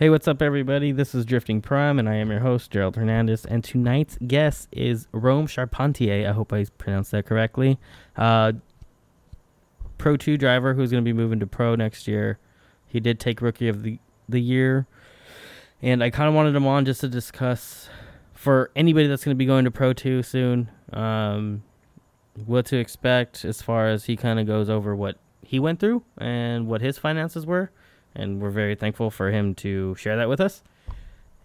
Hey, what's up, everybody? This is Drifting Prime, and I am your host, Gerald Hernandez. And tonight's guest is Rome Charpentier. I hope I pronounced that correctly. Uh, Pro 2 driver who's going to be moving to Pro next year. He did take Rookie of the, the Year. And I kind of wanted him on just to discuss for anybody that's going to be going to Pro 2 soon um, what to expect as far as he kind of goes over what he went through and what his finances were and we're very thankful for him to share that with us.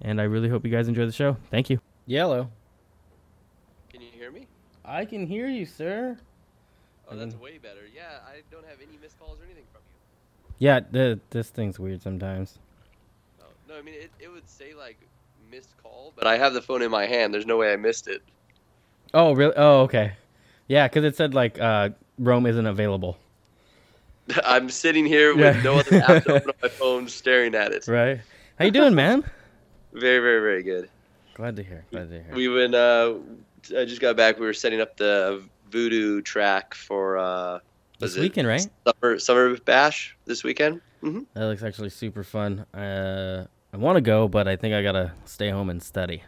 And I really hope you guys enjoy the show. Thank you. Yellow. Can you hear me? I can hear you, sir. Oh, that's way better. Yeah, I don't have any missed calls or anything from you. Yeah, the, this thing's weird sometimes. Oh, no, I mean, it, it would say, like, missed call, but I have the phone in my hand. There's no way I missed it. Oh, really? Oh, okay. Yeah, because it said, like, uh, Rome isn't available. I'm sitting here with yeah. no other apps open on my phone, staring at it. Right. How you doing, man? very, very, very good. Glad to hear. Glad to hear. We went. Uh, I just got back. We were setting up the voodoo track for uh, this weekend, right? Summer Summer Bash this weekend. Mm-hmm. That looks actually super fun. Uh, I want to go, but I think I gotta stay home and study.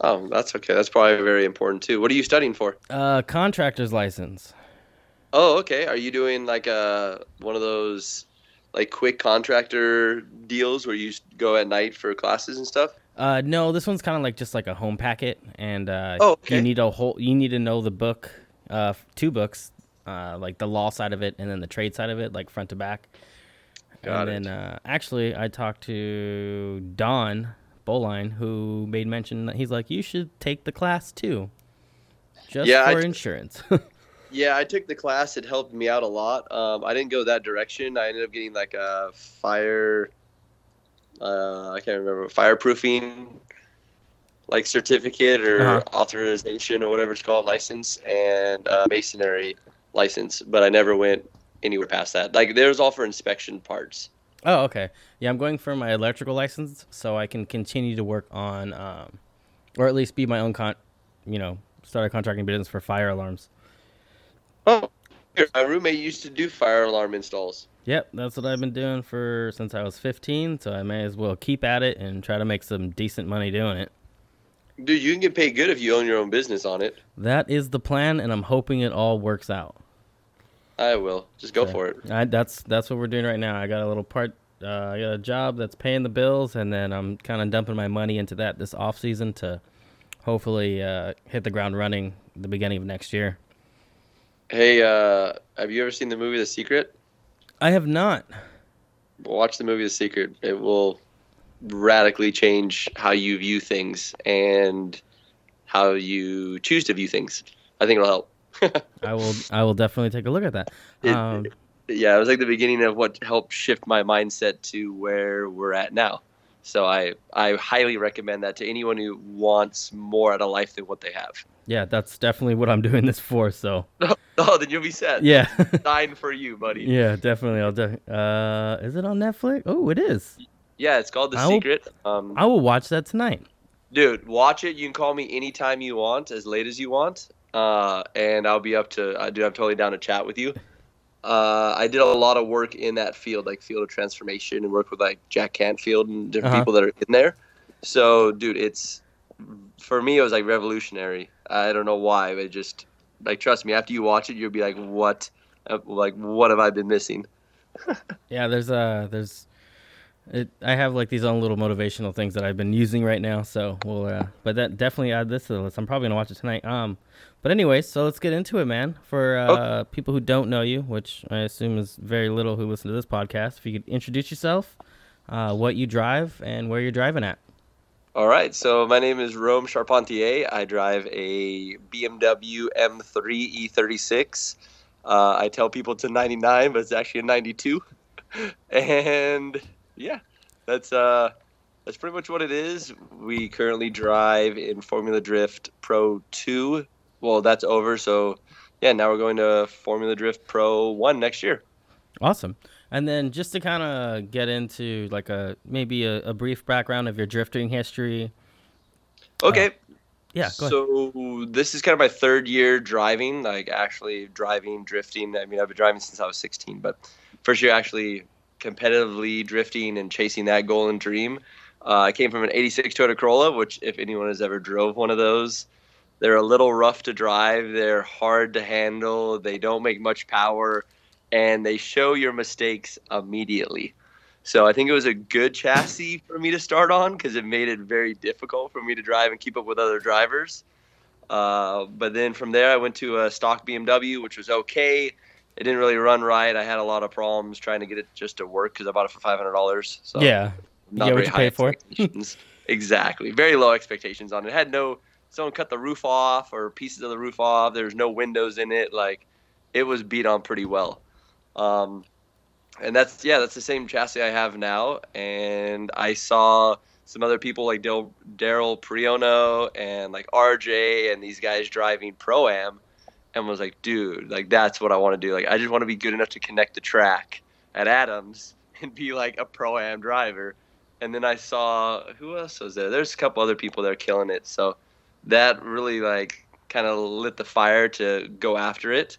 Oh, that's okay. That's probably very important too. What are you studying for? Uh, contractor's license. Oh, okay. Are you doing like a one of those like quick contractor deals where you go at night for classes and stuff? Uh, no, this one's kind of like just like a home packet, and uh, oh, okay. you need a whole. You need to know the book, uh, two books, uh, like the law side of it, and then the trade side of it, like front to back. Got and it. then, uh, actually, I talked to Don Bowline, who made mention that he's like, you should take the class too, just yeah, for insurance. Yeah, I took the class. It helped me out a lot. Um, I didn't go that direction. I ended up getting like a fire. Uh, I can't remember fireproofing, like certificate or uh-huh. authorization or whatever it's called, license, and uh, masonry license. But I never went anywhere past that. Like there's all for inspection parts. Oh, okay. Yeah, I'm going for my electrical license so I can continue to work on, um, or at least be my own con, you know, start a contracting business for fire alarms. Oh, my roommate used to do fire alarm installs. Yep, that's what I've been doing for since I was 15. So I may as well keep at it and try to make some decent money doing it. Dude, you can get paid good if you own your own business on it. That is the plan, and I'm hoping it all works out. I will. Just go so, for it. I, that's that's what we're doing right now. I got a little part. Uh, I got a job that's paying the bills, and then I'm kind of dumping my money into that this off season to hopefully uh, hit the ground running the beginning of next year. Hey, uh, have you ever seen the movie The Secret? I have not. Watch the movie The Secret. It will radically change how you view things and how you choose to view things. I think it'll help. I will. I will definitely take a look at that. Um, it, yeah, it was like the beginning of what helped shift my mindset to where we're at now. So I I highly recommend that to anyone who wants more out of life than what they have. Yeah, that's definitely what I'm doing this for. So. oh, then you'll be set. Yeah. Nine for you, buddy. Yeah, definitely. I'll. De- uh, is it on Netflix? Oh, it is. Yeah, it's called The I Secret. Will, um, I will watch that tonight. Dude, watch it. You can call me anytime you want, as late as you want, uh, and I'll be up to. Uh, dude, I'm totally down to chat with you uh, I did a lot of work in that field, like field of transformation, and work with like Jack Canfield and different uh-huh. people that are in there. So, dude, it's for me, it was like revolutionary. I don't know why, but just like trust me, after you watch it, you'll be like, what, uh, like what have I been missing? yeah, there's uh, there's it, I have like these own little motivational things that I've been using right now. So we'll, uh, but that definitely add this to the list. I'm probably gonna watch it tonight. Um, but anyway, so let's get into it, man. For uh, oh. people who don't know you, which I assume is very little who listen to this podcast, if you could introduce yourself, uh, what you drive, and where you're driving at. All right. So my name is Rome Charpentier. I drive a BMW M3 E36. Uh, I tell people it's a 99, but it's actually a 92. and yeah, that's uh, that's pretty much what it is. We currently drive in Formula Drift Pro 2. Well, that's over. So yeah, now we're going to Formula Drift Pro 1 next year. Awesome. And then just to kind of get into like a maybe a, a, brief background of your drifting history. Okay. Uh, yeah. so this is kind of my third year driving, like actually driving, drifting. I mean, I've been driving since I was 16, but first year actually competitively drifting and chasing that goal and dream. Uh, I came from an 86 Toyota Corolla, which if anyone has ever drove one of those, they're a little rough to drive. They're hard to handle. They don't make much power, and they show your mistakes immediately. So I think it was a good chassis for me to start on because it made it very difficult for me to drive and keep up with other drivers. Uh, but then from there, I went to a stock BMW, which was okay. It didn't really run right. I had a lot of problems trying to get it just to work because I bought it for five hundred dollars. So yeah, not yeah, very high pay for. exactly, very low expectations on it. it. Had no someone cut the roof off or pieces of the roof off. There was no windows in it. Like it was beat on pretty well. Um, and that's yeah, that's the same chassis I have now. And I saw some other people like Daryl Priono and like RJ and these guys driving pro am, and was like, dude, like that's what I want to do. Like I just want to be good enough to connect the track at Adams and be like a pro am driver. And then I saw who else was there? There's a couple other people there killing it. So that really like kind of lit the fire to go after it.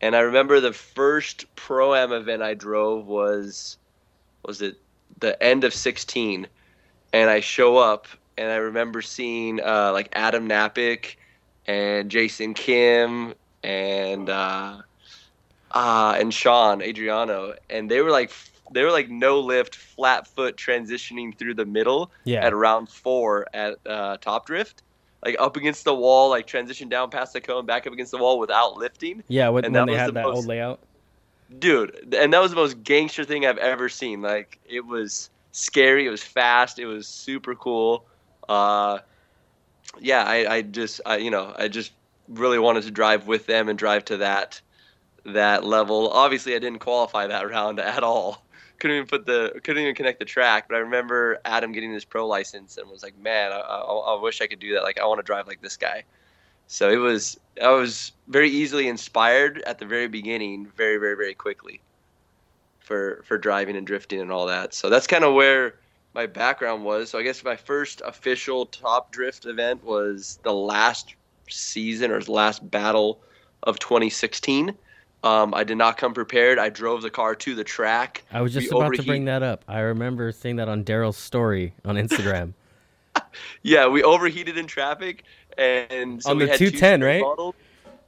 And I remember the first pro am event I drove was was it the end of 16 and I show up and I remember seeing uh, like Adam Napick and Jason Kim and uh, uh, and Sean Adriano and they were like they were like no lift flat foot transitioning through the middle Yeah. at round four at uh, Top Drift like up against the wall like transition down past the cone back up against the wall without lifting. Yeah, when, And when that they had the that most- old layout. dude and that was the most gangster thing i've ever seen. Like it was scary it was fast it was super cool. Uh yeah i i just i you know i just really wanted to drive with them and drive to that that level. Obviously i didn't qualify that round at all couldn't even put the couldn't even connect the track but i remember adam getting his pro license and was like man i, I, I wish i could do that like i want to drive like this guy so it was I was very easily inspired at the very beginning, very very very quickly, for for driving and drifting and all that. So that's kind of where my background was. So I guess my first official top drift event was the last season or last battle of 2016. Um, I did not come prepared. I drove the car to the track. I was just We about to bring that up. I remember seeing that on Daryl's story on Instagram. Yeah, we overheated in traffic, and so On we the had 210, right? bottles.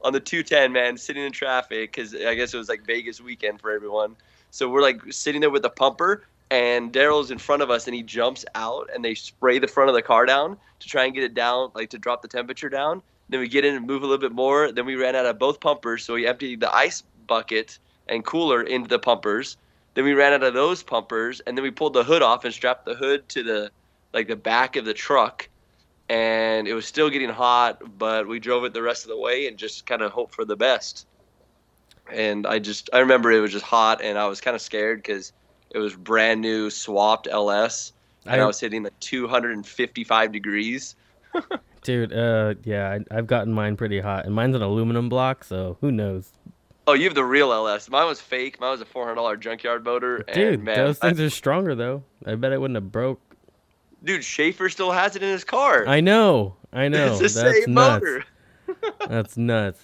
On the 210, man, sitting in traffic because I guess it was like Vegas weekend for everyone. So we're like sitting there with the pumper, and Daryl's in front of us, and he jumps out, and they spray the front of the car down to try and get it down, like to drop the temperature down. Then we get in and move a little bit more. Then we ran out of both pumpers, so we emptied the ice bucket and cooler into the pumpers. Then we ran out of those pumpers, and then we pulled the hood off and strapped the hood to the like the back of the truck and it was still getting hot but we drove it the rest of the way and just kind of hoped for the best and i just i remember it was just hot and i was kind of scared because it was brand new swapped ls and I, I, was hitting like 255 degrees dude, uh, yeah, I, I've gotten mine pretty hot, and mine's an aluminum block, so who knows? oh you have the real ls mine was fake mine was a $400 junkyard motor and Dude, man those I- things are stronger though. I bet it wouldn't have broke. dude schaefer still has it in his car I know, I know. it's the That's same nuts. motor That's nuts.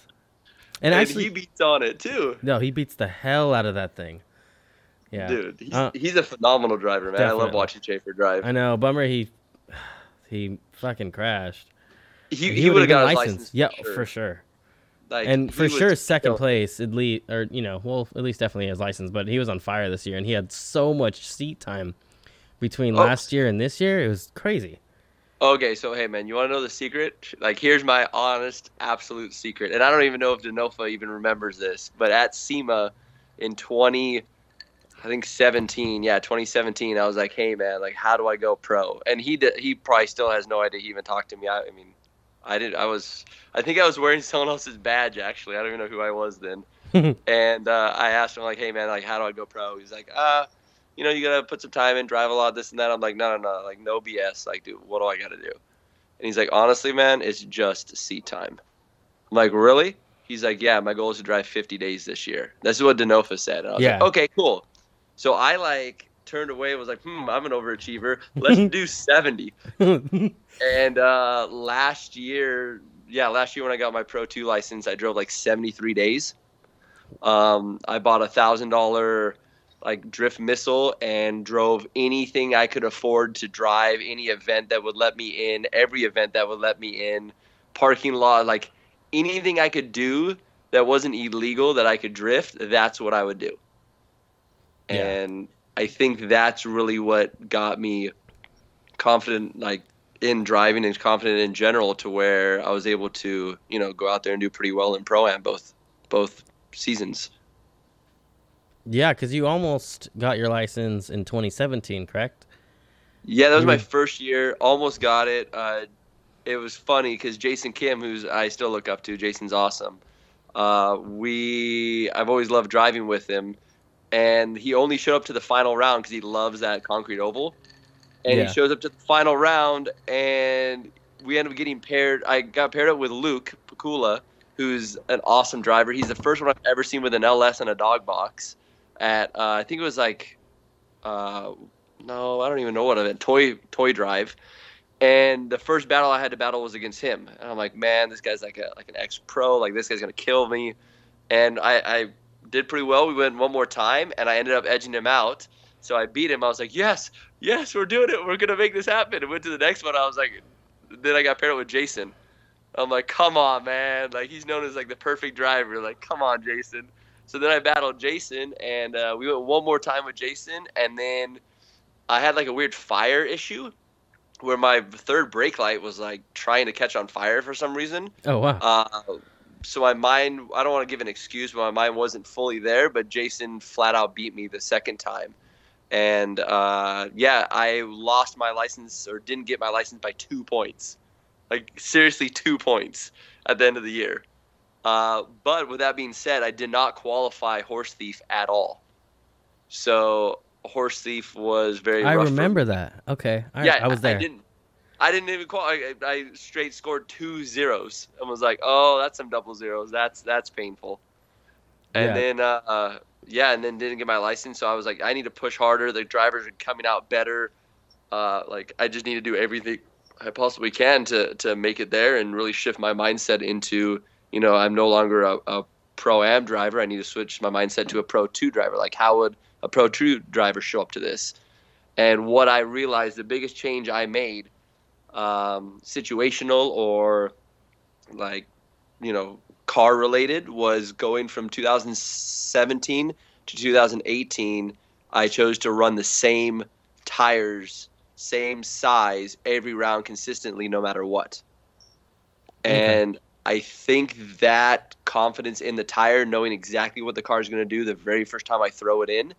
And, and, actually, he beats on it too no, he beats the hell out of that thing. Yeah, Dude, he's, Uh, he's a phenomenal driver, man. I love watching Schaefer drive. I know. Bummer he he fucking crashed. He, He, he would have got his licensed. license. yeah, for sure. for sure. Like, and for sure, second place at least, or you know, well, at least definitely his license. But he was on fire this year, and he had so much seat time between Oh. last year and this year. It was crazy. Okay, so hey, man, you want to know the secret? Like, here's my honest, absolute secret, and I don't even know if Denofa even remembers this, but at SEMA in 20, I think 17, yeah, 2017, I was like, hey, man, like, how do I go pro? And he did, he probably still has no idea. He even talked to me. I, I mean, I didn't. I was. I think I was wearing someone else's badge actually. I don't even know who I was then. and uh, I asked him like, "Hey man, like, how do I go pro?" He's like, "Uh, you know, you gotta put some time in, drive a lot, this and that." I'm like, "No, no, no, like, no BS. Like, dude, what do I gotta do?" And he's like, "Honestly, man, it's just seat time." I'm like, "Really?" He's like, "Yeah, my goal is to drive 50 days this year." This is what Denofa said. And I was Yeah. like, "Okay, cool." So I like turned away. and Was like, "Hmm, I'm an overachiever. Let's do 70." And uh, last year, yeah, last year when I got my Pro 2 license, I drove like 73 days. Um, I bought a thousand dollar like drift missile and drove anything I could afford to drive, any event that would let me in, every event that would let me in, parking lot, like anything I could do that wasn't illegal that I could drift, that's what I would do. Yeah. And I think that's really what got me confident like in driving and confident in general to where I was able to, you know, go out there and do pretty well in pro am both both seasons. Yeah, because you almost got your license in 2017, correct? Yeah, that was my first year. Almost got it. Uh, it was funny because Jason Kim, who's I still look up to, Jason's awesome. Uh, we I've always loved driving with him, and he only showed up to the final round because he loves that concrete oval. And Yeah. he shows up to the final round, and we end up getting paired. I got paired up with Luke Pakula, who's an awesome driver. He's the first one I've ever seen with an LS and a dog box. At uh, I think it was like, uh, no, I don't even know what event. Toy Toy Drive. And the first battle I had to battle was against him. And I'm like, man, this guy's like a like an ex pro. Like this guy's gonna kill me. And I, I did pretty well. We went one more time, and I ended up edging him out. So I beat him. I was like, yes, yes, we're doing it. We're gonna make this happen. And went to the next one. I was like, then I got paired up with Jason. I'm like, come on, man. Like he's known as like the perfect driver. Like, come on, Jason. So then I battled Jason, and uh, we went one more time with Jason, and then I had like a weird fire issue where my third brake light was like trying to catch on fire for some reason. Oh wow. Uh, so my mind, I don't want to give an excuse, but my mind wasn't fully there. But Jason flat out beat me the second time. And uh, yeah, I lost my license or didn't get my license by two points. Like, seriously, two points at the end of the year. Uh, but with that being said, I did not qualify Horse Thief at all. So Horse Thief was very I remember that. Okay. I, yeah, I was there. I didn't. I didn't even call. I, I straight scored two zeros and was like, "Oh, that's some double zeros. That's that's painful." And Yeah. then, uh, uh, yeah, and then didn't get my license. So I was like, I need to push harder. The drivers are coming out better. Uh, like I just need to do everything I possibly can to to make it there and really shift my mindset into, you know, I'm no longer a, a pro am driver. I need to switch my mindset to a pro two driver. Like how would a pro two driver show up to this? And what I realized, the biggest change I made, um, situational or like, you know, car related, was going from 2017 to 2018. I chose to run the same tires, same size every round consistently, no matter what. Okay. And I think that confidence in the tire, knowing exactly what the car is going to do the very first time I throw it in,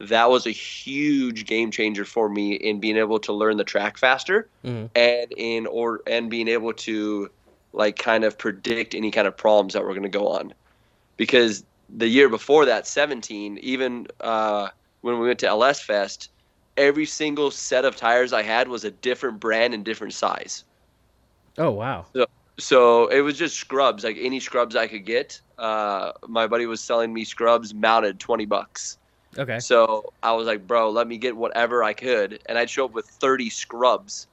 that was a huge game changer for me in being able to learn the track faster Mhm. and in or and being able to like kind of predict any kind of problems that were going to go on because the year before that 17 even uh, when we went to ls fest every single set of tires i had was a different brand and different size Oh wow. so it was just scrubs like any scrubs i could get uh, my buddy was selling me scrubs mounted 20 bucks Okay. so I was like, bro, let me get whatever I could. And I'd show up with 30 scrubs.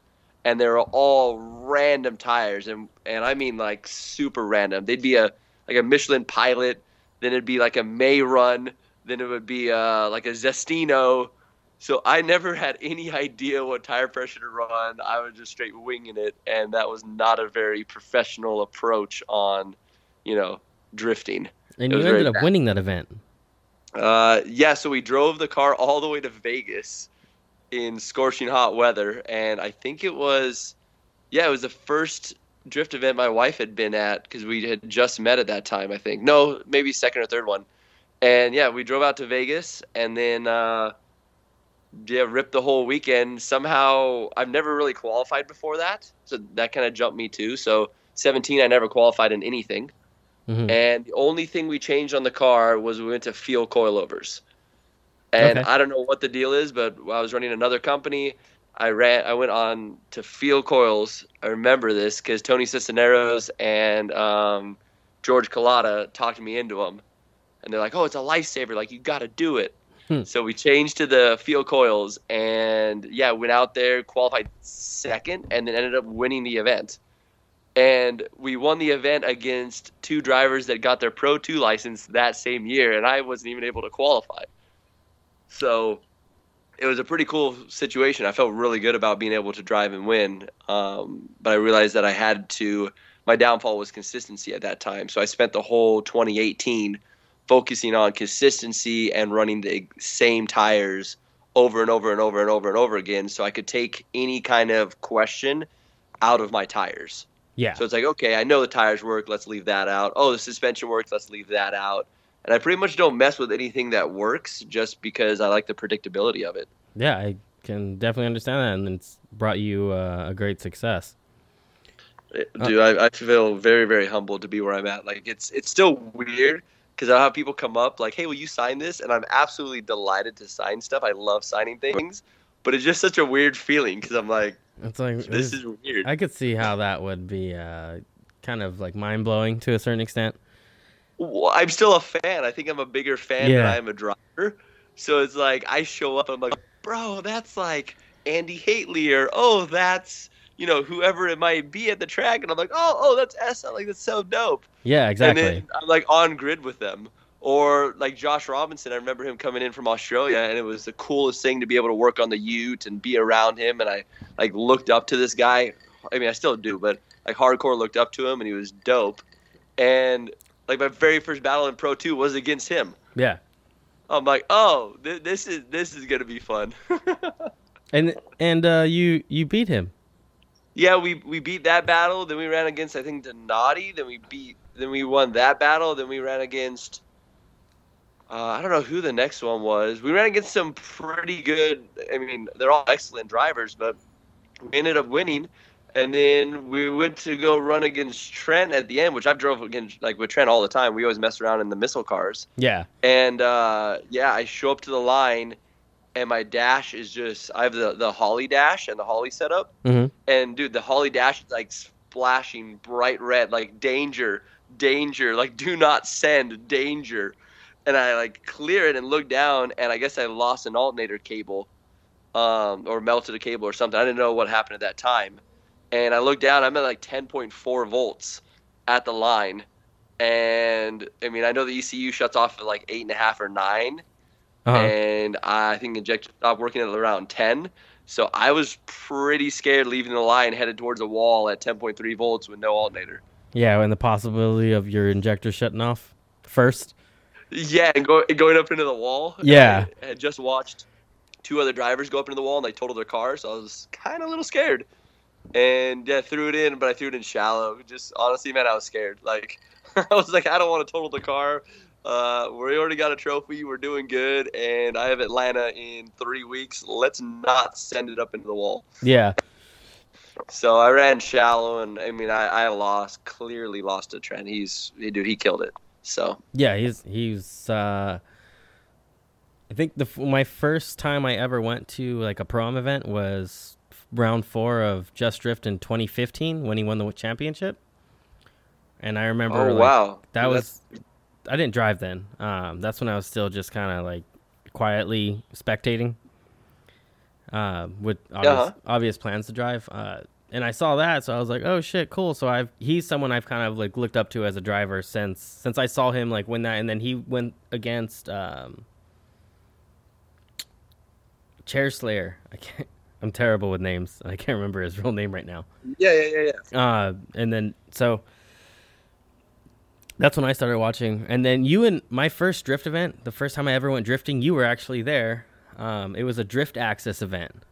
And they were all random tires. And, and I mean like super random. They'd be a like a Michelin pilot, then it'd be like a May run, then it would be uh, like a Zestino. So I never had any idea what tire pressure to run. I was just straight winging it. And that was not a very professional approach on, you know, drifting. And it you ended up bad. winning that event. Uh, yeah, so we drove the car all the way to Vegas in scorching hot weather, and I think it was, yeah, it was the first drift event my wife had been at because we had just met at that time. I think no, maybe second or third one, and yeah, we drove out to Vegas, and then uh, yeah, ripped the whole weekend. Somehow, I've never really qualified before that, so that kind of jumped me too. So 17, I never qualified in anything. Mhm. And the only thing we changed on the car was we went to field coilovers. And Okay. I don't know what the deal is, but I was running another company. I ran. I went on to Feal coils. I remember this because Tony Cisneros and um, George Collada talked me into them, and they're like, "Oh, it's a lifesaver! Like you got to do it." Hmm. So we changed to the Feal coils, and yeah, went out there, qualified second, and then ended up winning the event and we won the event against two drivers that got their Pro 2 license that same year, and I wasn't even able to qualify. So it was a pretty cool situation. I felt really good about being able to drive and win. Um, but I realized that I had to. My downfall was consistency at that time. So I spent the whole 2018 focusing on consistency and running the same tires over and over and over and over and over again, so I could take any kind of question out of my tires. Yeah. So it's like, okay, I know the tires work. Let's leave that out. Oh, the suspension works. Let's leave that out. And I pretty much don't mess with anything that works just because I like the predictability of it. Yeah, I can definitely understand that, and it's brought you uh, a great success. Dude, I, I feel very, very humbled to be where I'm at. Like, it's it's still weird because I have people come up like, "Hey, will you sign this?" And I'm absolutely delighted to sign stuff. I love signing things, but it's just such a weird feeling because I'm like, It's like this it's- is weird. I could see how that would be uh, kind of like mind blowing to a certain extent. Well, I'm still a fan. I think I'm a bigger fan than Yeah. I am a driver. So it's like I show up, I'm like, bro, that's like Andy Haley, or oh, that's you know whoever it might be at the track, and I'm like, oh, oh, that's S. Like that's so dope. Yeah, exactly. And then I'm like on grid with them. Or like Josh Robinson, I remember him coming in from Australia, and it was the coolest thing to be able to work on the Ute and be around him. And I like looked up to this guy. I mean, I still do, but like hardcore looked up to him, and he was dope. And like my very first battle in Pro 2 was against him. yeah, I'm like, oh, th- this is this is gonna be fun. and and uh, you you beat him. yeah, we we beat that battle. Then we ran against I think Donati. Then we beat. Then we won that battle. Then we ran against. Uh, I don't know who the next one was. We ran against some pretty good. I mean, they're all excellent drivers, but we ended up winning. And then we went to go run against Trent at the end, which I've drove against like with Trent all the time. We always mess around in the missile cars. Yeah, And uh, yeah, I show up to the line, and my dash is just I have the the Holley dash and the Holley setup, Mhm. and dude, the Holley dash is like splashing bright red, like danger, danger, like do not send, danger. And I like clear it and look down, and I guess I lost an alternator cable, um, or melted a cable or something. I didn't know what happened at that time, and I look down, I'm at like 10.4 volts at the line, and I mean I know the ECU shuts off at like eight and a half or 9 uh-huh. and I think injector stopped working at around 10. So I was pretty scared leaving the line, headed towards a wall at 10.3 volts with no alternator. yeah, and the possibility of your injector shutting off first. Yeah, and go, and going up into the wall. Yeah. I had just watched two other drivers go up into the wall and they totaled their car, so I was kind of a little scared. And yeah, threw it in, but I threw it in shallow. Just honestly, man, I was scared. Like I was like, I don't want to total the car. Uh, we already got a trophy. We're doing good, and I have Atlanta in three weeks. Let's not send it up into the wall. Yeah, So I ran shallow, and I mean, I, I lost, clearly lost to Trent. He's, dude, he killed it. So yeah, he's he's. Uh, I think the my first time I ever went to like a prom event was round four of Just Drift in 2015 when he won the championship. And I remember, oh like, wow, that was I didn't drive then. Um, that's when I was still just kind of like quietly spectating. Uh, with obvious, Uh-huh. obvious plans to drive. Uh, and I saw that, so I was like, "Oh shit, cool!" So I've he's someone I've kind of like looked up to as a driver since since I saw him like win that, and then he went against um, Chair Slayer. I can't. I'm terrible with names. I can't remember his real name right now. yeah, yeah, yeah, yeah. Uh, and then so that's when I started watching. And then you and my first drift event, the first time I ever went drifting, you were actually there. Um, it was a drift access event.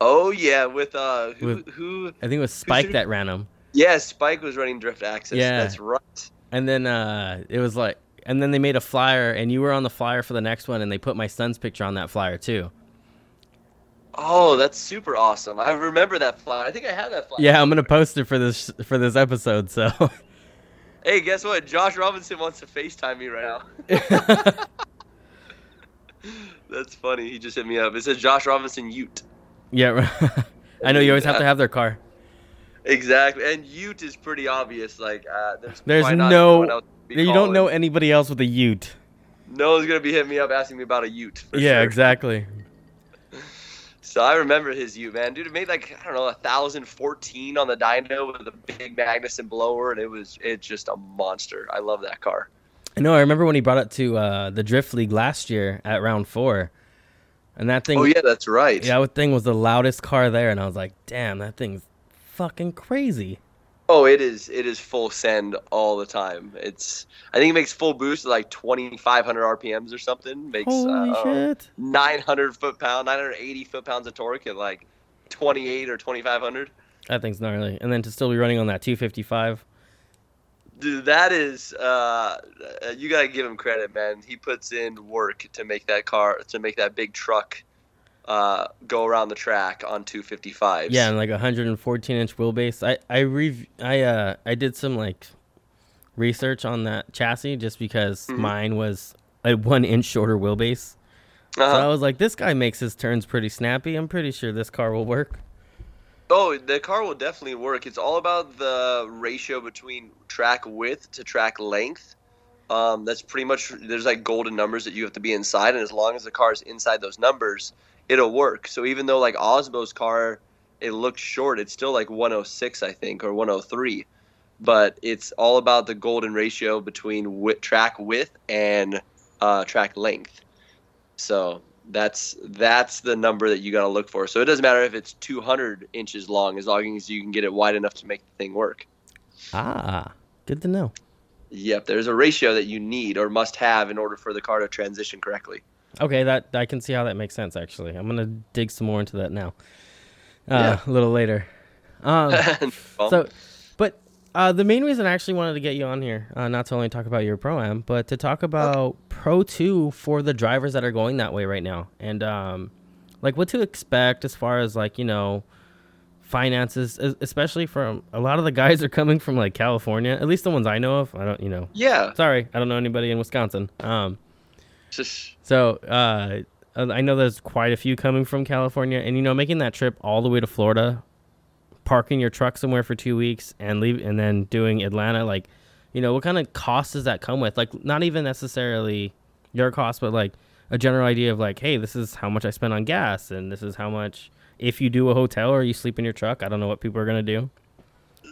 Oh yeah, with uh, who, With- who? I think it was Spike that ran them. Yeah, Spike was running Drift Access. Yeah. that's right. And then uh, it was like, and then they made a flyer, and you were on the flyer for the next one, and they put my son's picture on that flyer too. Oh, that's super awesome. I remember that flyer. I think I have that flyer. Yeah, I'm gonna post it for this for this episode. So Hey, guess what? Josh Robinson wants to FaceTime me right now. That's funny. He just hit me up. It says Josh Robinson Ute. Yeah. I know you always have to have their car. Exactly. And Ute is pretty obvious. Like, uh, there's, There's no- You don't know anybody else with a Ute. No one's gonna be hitting me up asking me about a Ute. for yeah, sure. exactly. So I remember his Ute, man. Dude, it made like I don't know, a thousand fourteen on the dyno with a big Magnuson blower, and it was it's just a monster. I love that car. I know. I remember when he brought it to uh, the Drift League last year at round four, and that thing. Oh yeah, that's right. Yeah, that thing was the loudest car there, and I was like, "Damn, that thing's fucking crazy." Oh, it is. It is full send all the time. It's. I think it makes full boost at like twenty five hundred RPMs or something. Makes Holy uh, shit! nine hundred foot pound, nine hundred eighty foot pounds of torque at like twenty eight or twenty five hundred. That thing's gnarly. And then to still be running on that 255. Dude, that is. Uh, you gotta give him credit, man. He puts in work to make that car, to make that big truck, uh, go around the track on 255. Yeah, and like a 114 inch wheelbase. I I rev- I uh I did some like research on that chassis just because Mhm. mine was a one inch shorter wheelbase. So I Uh-huh. was like, this guy makes his turns pretty snappy. I'm pretty sure this car will work. Oh, the car will definitely work. It's all about the ratio between track width to track length. Um, that's pretty much there's like golden numbers that you have to be inside, and as long as the car is inside those numbers, it'll work. So even though like Osmo's car, it looks short, it's still like 106, I think, or 103. But it's all about the golden ratio between track width and uh, track length. So that's that's the number that you got to look for. So it doesn't matter if it's 200 inches long, as long as you can get it wide enough to make the thing work. Ah, good to know. Yep, there's a ratio that you need or must have in order for the car to transition correctly. Okay, that I can see how that makes sense. Actually, I'm gonna dig some more into that now. Uh, Yeah. a little later. Um, Well, so, uh, the main reason I actually wanted to get you on here, uh, not to only talk about your pro am, but to talk about Pro Two for the drivers that are going that way right now, and um, like what to expect as far as like you know finances, especially from a lot of the guys are coming from like California, at least the ones I know of. I don't, you know, yeah, sorry, I don't know anybody in Wisconsin. Um, so uh, I know there's quite a few coming from California, and you know, making that trip all the way to Florida, parking your truck somewhere for two weeks, and leave, and then doing Atlanta, like, you know, what kind of cost does that come with? Like, not even necessarily your cost, but like a general idea of like, hey, this is how much I spend on gas, and this is how much if you do a hotel or you sleep in your truck. I don't know what people are gonna do.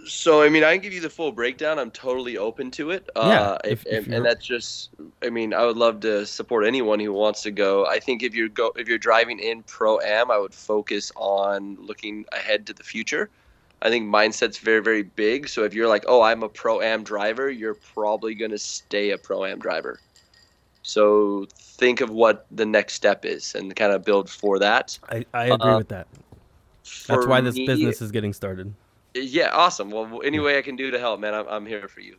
so. I mean, I can give you the full breakdown. I'm totally open to it. Yeah, uh, if- if and, and that's just. I mean, I would love to support anyone who wants to go. I think if you're go if you're driving in pro am, I would focus on looking ahead to the future. I think mindset's very, very big. So if you're like, oh, I'm a pro am driver, you're probably going to stay a pro am driver. So think of what the next step is and kind of build for that. I, I agree Uh, with that. That's why this me- business is getting started. Yeah, awesome. Well, any way I can do to help, man, I'm, I'm here for you.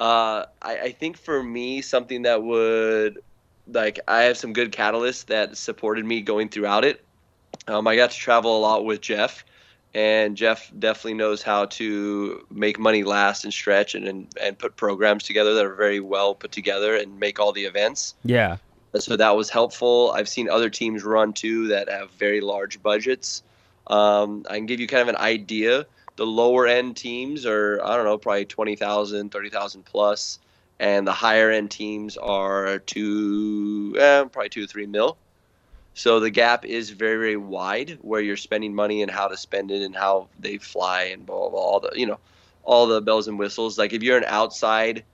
Uh, I, I think for me, something that would, like, I have some good catalysts that supported me going throughout it. Um, I got to travel a lot with Jeff, and Jeff definitely knows how to make money last and stretch and, and, and put programs together that are very well put together and make all the events. Yeah. So that was helpful. I've seen other teams run too that have very large budgets. Um, I can give you kind of an idea. The lower end teams are, I don't know, probably 20,000, 30,000 plus, and the higher end teams are two, eh, probably two to three mil. So the gap is very, very wide where you're spending money and how to spend it and how they fly and blah, blah, blah all the, you know, all the bells and whistles. Like if you're an outside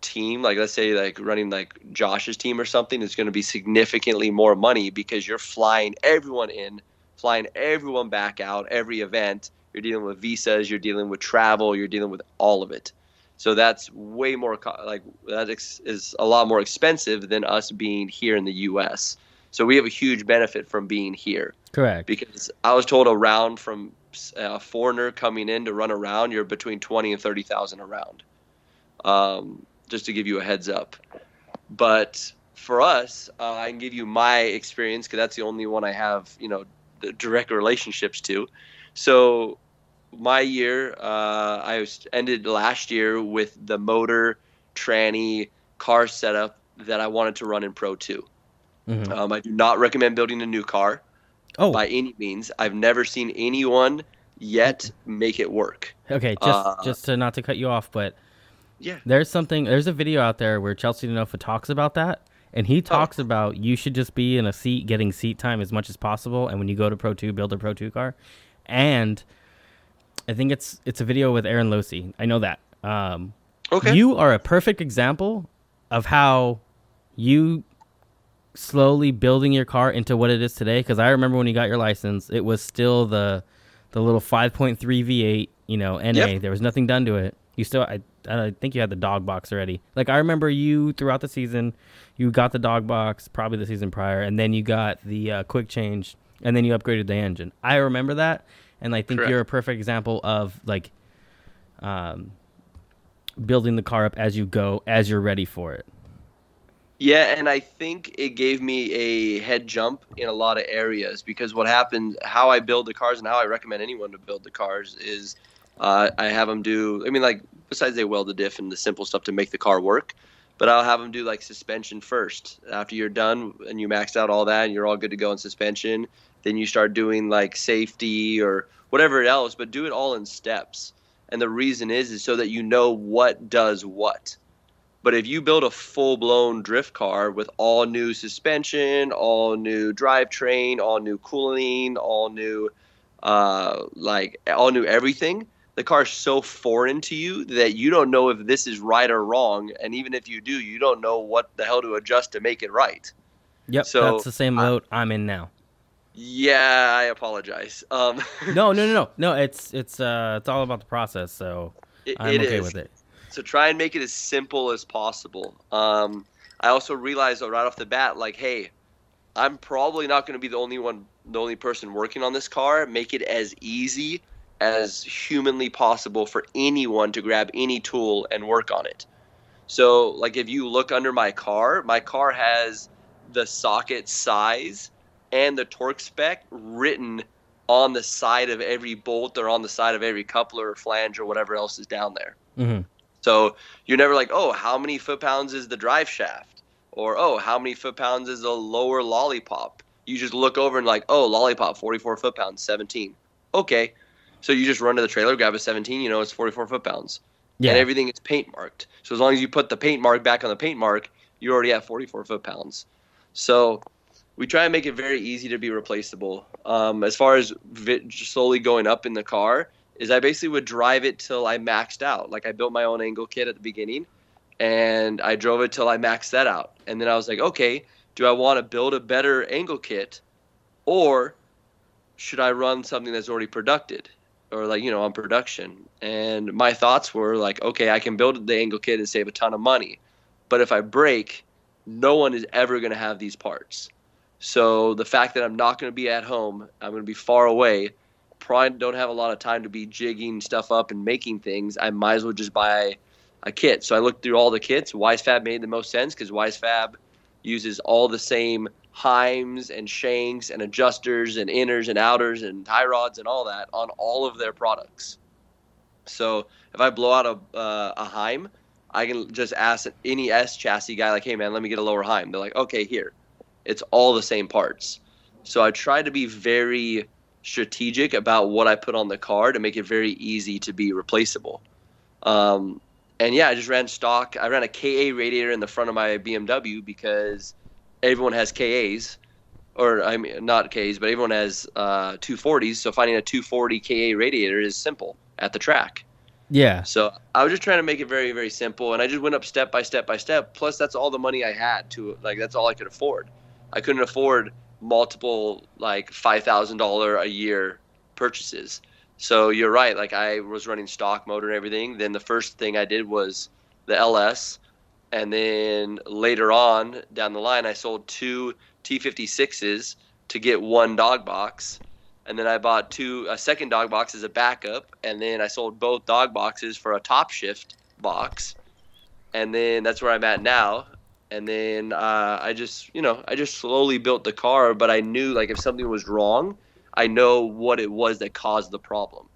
team, like let's say like running like Josh's team or something, it's going to be significantly more money because you're flying everyone in, flying everyone back out, every event. You're dealing with visas, you're dealing with travel, you're dealing with all of it. So that's way more like that is a lot more expensive than us being here in the U.S. So we have a huge benefit from being here Correct. because I was told a round from a foreigner coming in to run around, you're between twenty and thirty thousand a round. Um, just to give you a heads up. But for us, uh, I can give you my experience because that's the only one I have, you know, the direct relationships to. So my year, uh, I was ended last year with the motor, tranny, car setup that I wanted to run in Pro 2. Mhm. Um, I do not recommend building a new car Oh, by any means. I've never seen anyone yet make it work. Okay, just Uh, just to not to cut you off, but Yeah. there's something there's a video out there where Chelsea Denofa talks about that, and Oh. he talks about you should just be in a seat getting seat time as much as possible, and when you go to Pro Two, build a Pro Two car, and I think it's it's a video with Aaron Losey. I know that. Um, Okay. You are a perfect example of how you slowly building your car into what it is today. Because I remember when you got your license, it was still the the little 5.3 V8, you know, NA. Yep. There was nothing done to it. You still, I, I think you had the dog box already. Like I remember you throughout the season, you got the dog box probably the season prior, and then you got the uh, quick change, and then you upgraded the engine. I remember that, and I think Correct. you're a perfect example of like, um, building the car up as you go, as you're ready for it. Yeah, and I think it gave me a head jump in a lot of areas because what happens, how I build the cars and how I recommend anyone to build the cars is uh, I have them do, I mean, like, besides they weld the diff and the simple stuff to make the car work, but I'll have them do like suspension first. After you're done and you maxed out all that and you're all good to go in suspension, then you start doing like safety or whatever else, but do it all in steps. And the reason is, is so that you know what does what. But if you build a full blown drift car with all new suspension, all new drivetrain, all new cooling, all new, uh, like all new everything, the car's so foreign to you that you don't know if this is right or wrong. And even if you do, you don't know what the hell to adjust to make it right. Yep, So, that's the same I- boat I'm in now. Yeah, I apologize. Um, No, no, no, no, no. It's it's uh it's all about the process, so it- I'm it okay is. with it. So try and make it as simple as possible. Um, I also realized right off the bat, like, hey, I'm probably not going to be the only one, the only person working on this car. Make it as easy as humanly possible for anyone to grab any tool and work on it. So, like, if you look under my car, my car has the socket size and the torque spec written on the side of every bolt or on the side of every coupler or flange or whatever else is down there. hmm So you're never like, oh, how many foot pounds is the drive shaft? Or, oh, how many foot pounds is the lower lollipop? You just look over and like, oh, lollipop, 44 foot pounds, 17. Okay. So you just run to the trailer, grab a 17, you know it's 44 foot pounds. Yeah, And everything is paint marked. So as long as you put the paint mark back on the paint mark, you're already at 44 foot pounds. So we try and make it very easy to be replaceable. Um, as far as vi- slowly going up in the car, is I basically would drive it till I maxed out. Like I built my own angle kit at the beginning, and I drove it till I maxed that out. And then I was like, okay, do I want to build a better angle kit, or should I run something that's already produced, or like you know on production? And my thoughts were like, okay, I can build the angle kit and save a ton of money, but if I break, no one is ever going to have these parts. So the fact that I'm not going to be at home, I'm going to be far away, probably don't have a lot of time to be jigging stuff up and making things. I might as well just buy a kit. So I looked through all the kits. WiseFab made the most sense because WiseFab uses all the same heims and shanks and adjusters and inners and outers and tie rods and all that on all of their products. So if I blow out a uh, a heim, I can just ask any S chassis guy like, "Hey man, let me get a lower heim." They're like, "Okay, here." It's all the same parts. So I try to be very strategic about what I put on the car to make it very easy to be replaceable. Um, and yeah, I just ran stock. I ran a KA radiator in the front of my BMW because everyone has KAs, or I mean not KAs, but everyone has uh, 240s. So finding a 240 KA radiator is simple at the track. yeah, So I was just trying to make it very, very simple, and I just went up step by step by step. Plus, that's all the money I had to like. That's all I could afford. I couldn't afford multiple like five thousand dollar a year purchases. So you're right. Like I was running stock motor and everything. Then the first thing I did was the LS, and then later on down the line, I sold two T56s to get one dog box, and then I bought two a second dog box as a backup, and then I sold both dog boxes for a top shift box, and then that's where I'm at now. And then uh, I just you know I just slowly built the car, but I knew like if something was wrong, I know what it was that caused the problem.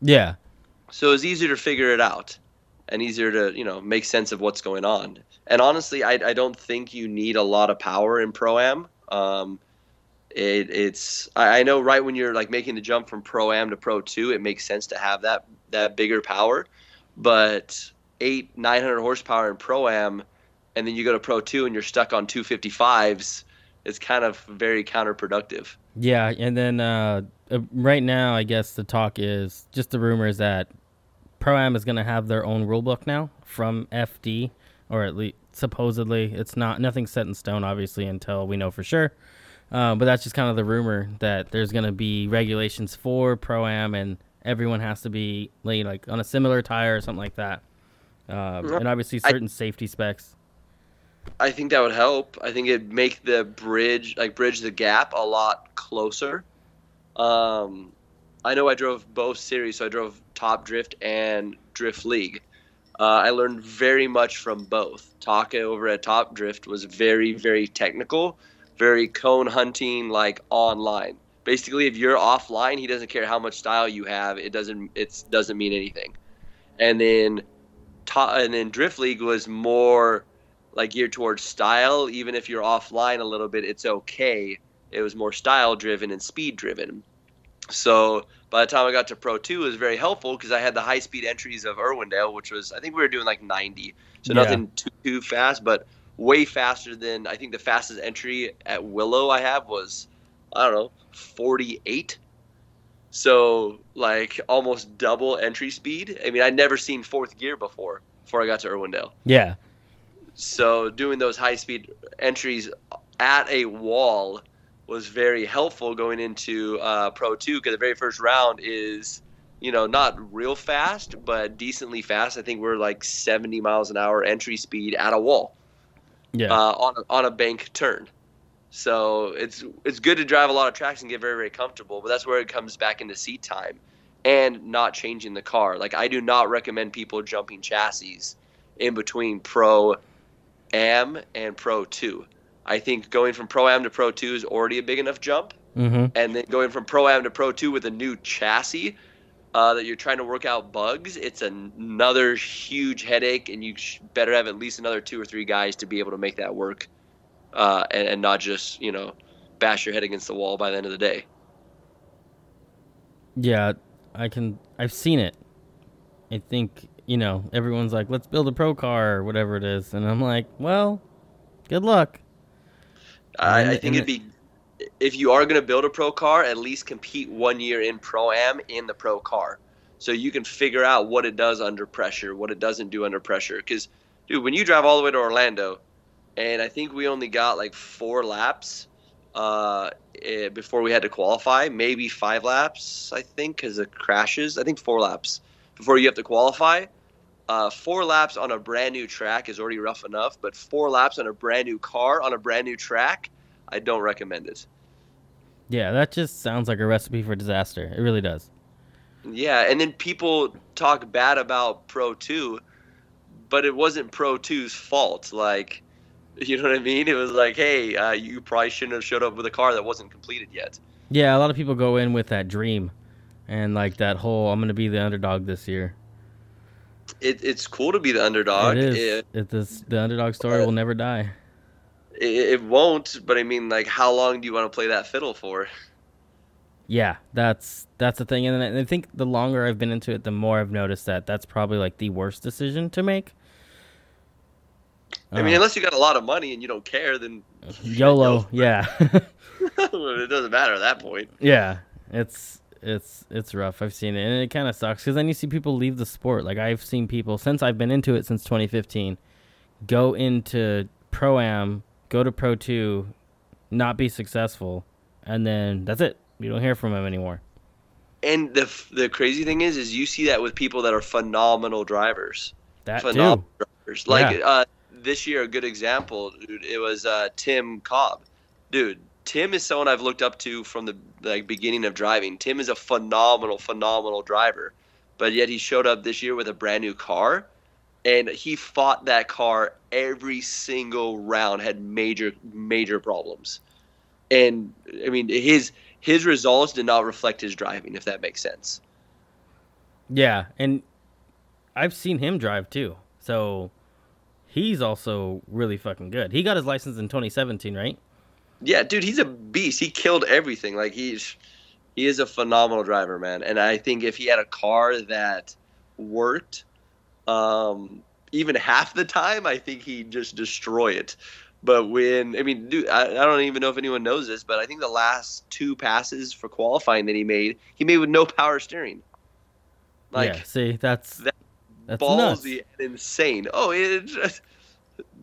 yeah, So it's easier to figure it out and easier to, you know, make sense of what's going on. And honestly, I, I don't think you need a lot of power in Pro Am. Um, it, it's I, I know right when you're like making the jump from Pro Am to Pro 2, it makes sense to have that that bigger power. But eight, nine hundred horsepower in Pro Am, and then you go to Pro 2 and you're stuck on 255s, it's kind of very counterproductive. yeah. And then uh, uh, right now, I guess the talk is just the rumors that Pro Am is going to have their own rule book now from FD, or at least supposedly. It's not nothing set in stone, obviously, until we know for sure. Uh, but that's just kind of the rumor that there's going to be regulations for pro am, and everyone has to be laid like on a similar tire or something like that. Um, and obviously certain I, safety specs. I think that would help. I think it'd make the bridge like bridge the gap a lot closer. Um, I know I drove both series, so I drove Top Drift and Drift League. Uh, I learned very much from both. Taka over at Top Drift was very, very technical, very cone hunting, like online. Basically, if you're offline, he doesn't care how much style you have. It doesn't. It doesn't mean anything. And then, and then Drift League was more like geared towards style. Even if you're offline a little bit, it's okay. It was more style driven and speed driven. So by the time I got to Pro 2, it was very helpful because I had the high speed entries of Irwindale, which was, I think we were doing like 90. So yeah. nothing too, too fast, but way faster than, I think the fastest entry at Willow I have was, I don't know, 48. So like almost double entry speed. I mean, I'd never seen fourth gear before, before I got to Irwindale. Yeah. So doing those high speed entries at a wall was very helpful going into uh, Pro 2 because the very first round is, you know, not real fast, but decently fast. I think we're like 70 miles an hour entry speed at a wall. Yeah. Uh, on a, on a bank turn. So it's it's good to drive a lot of tracks and get very very comfortable, but that's where it comes back into seat time and not changing the car. Like I do not recommend people jumping chassis in between Pro Am and Pro 2 I think going from Pro Am to Pro 2 is already a big enough jump. Mm-hmm. And then going from Pro Am to Pro 2 with a new chassis uh, that you're trying to work out bugs, it's another huge headache, and you better have at least another two or three guys to be able to make that work uh, and, and not just, you know, bash your head against the wall by the end of the day. Yeah, I can. I've seen it. I think you know everyone's like, "Let's build a pro car" or whatever it is, and I'm like, "Well, good luck." I, I think it'd be if you are going to build a pro car, at least compete one year in pro am in the pro car, so you can figure out what it does under pressure, what it doesn't do under pressure. Because, dude, when you drive all the way to Orlando, and I think we only got like four laps uh, eh, before we had to qualify, maybe five laps, I think, because of crashes. I think four laps before you have to qualify. Uh, four laps on a brand new track is already rough enough, but four laps on a brand new car on a brand new track, I don't recommend it. Yeah, that just sounds like a recipe for disaster. It really does. Yeah, and then people talk bad about Pro 2, but it wasn't Pro 2's fault. Like, you know what I mean? It was like, hey, uh, you probably shouldn't have showed up with a car that wasn't completed yet. Yeah, a lot of people go in with that dream and like that whole I'm going to be the underdog this year it, it's cool to be the underdog. It is. It, it the underdog story will never die. It, it won't, but I mean, like, how long do you want to play that fiddle for? Yeah, that's that's the thing, and I think the longer I've been into it, the more I've noticed that that's probably like the worst decision to make. I mean, uh, unless you got a lot of money and you don't care, then YOLO, yeah. it doesn't matter at that point. Yeah, it's it's it's rough. I've seen it, and it kind of sucks because then you see people leave the sport. Like I've seen people since I've been into it since 2015, go into pro am, go to pro two, not be successful, and then that's it. You don't hear from them anymore. And the the crazy thing is, is you see that with people that are phenomenal drivers. That phenomenal too. drivers. Like yeah. uh, this year, a good example, dude. It was uh, Tim Cobb, dude Tim is someone I've looked up to from the like beginning of driving. Tim is a phenomenal, phenomenal driver, but yet he showed up this year with a brand new car, and he fought that car every single round. Had major, major problems, and I mean his his results did not reflect his driving. If that makes sense. Yeah, and I've seen him drive too, so he's also really fucking good. He got his license in 2017, right? Yeah, dude, he's a beast. He killed everything. Like he's he is a phenomenal driver, man. And I think if he had a car that worked um, even half the time, I think he'd just destroy it. But when I mean, dude, I, I don't even know if anyone knows this, but I think the last two passes for qualifying that he made, he made with no power steering. Like, yeah, see, that's that that's ballsy nuts. and insane. Oh, it just,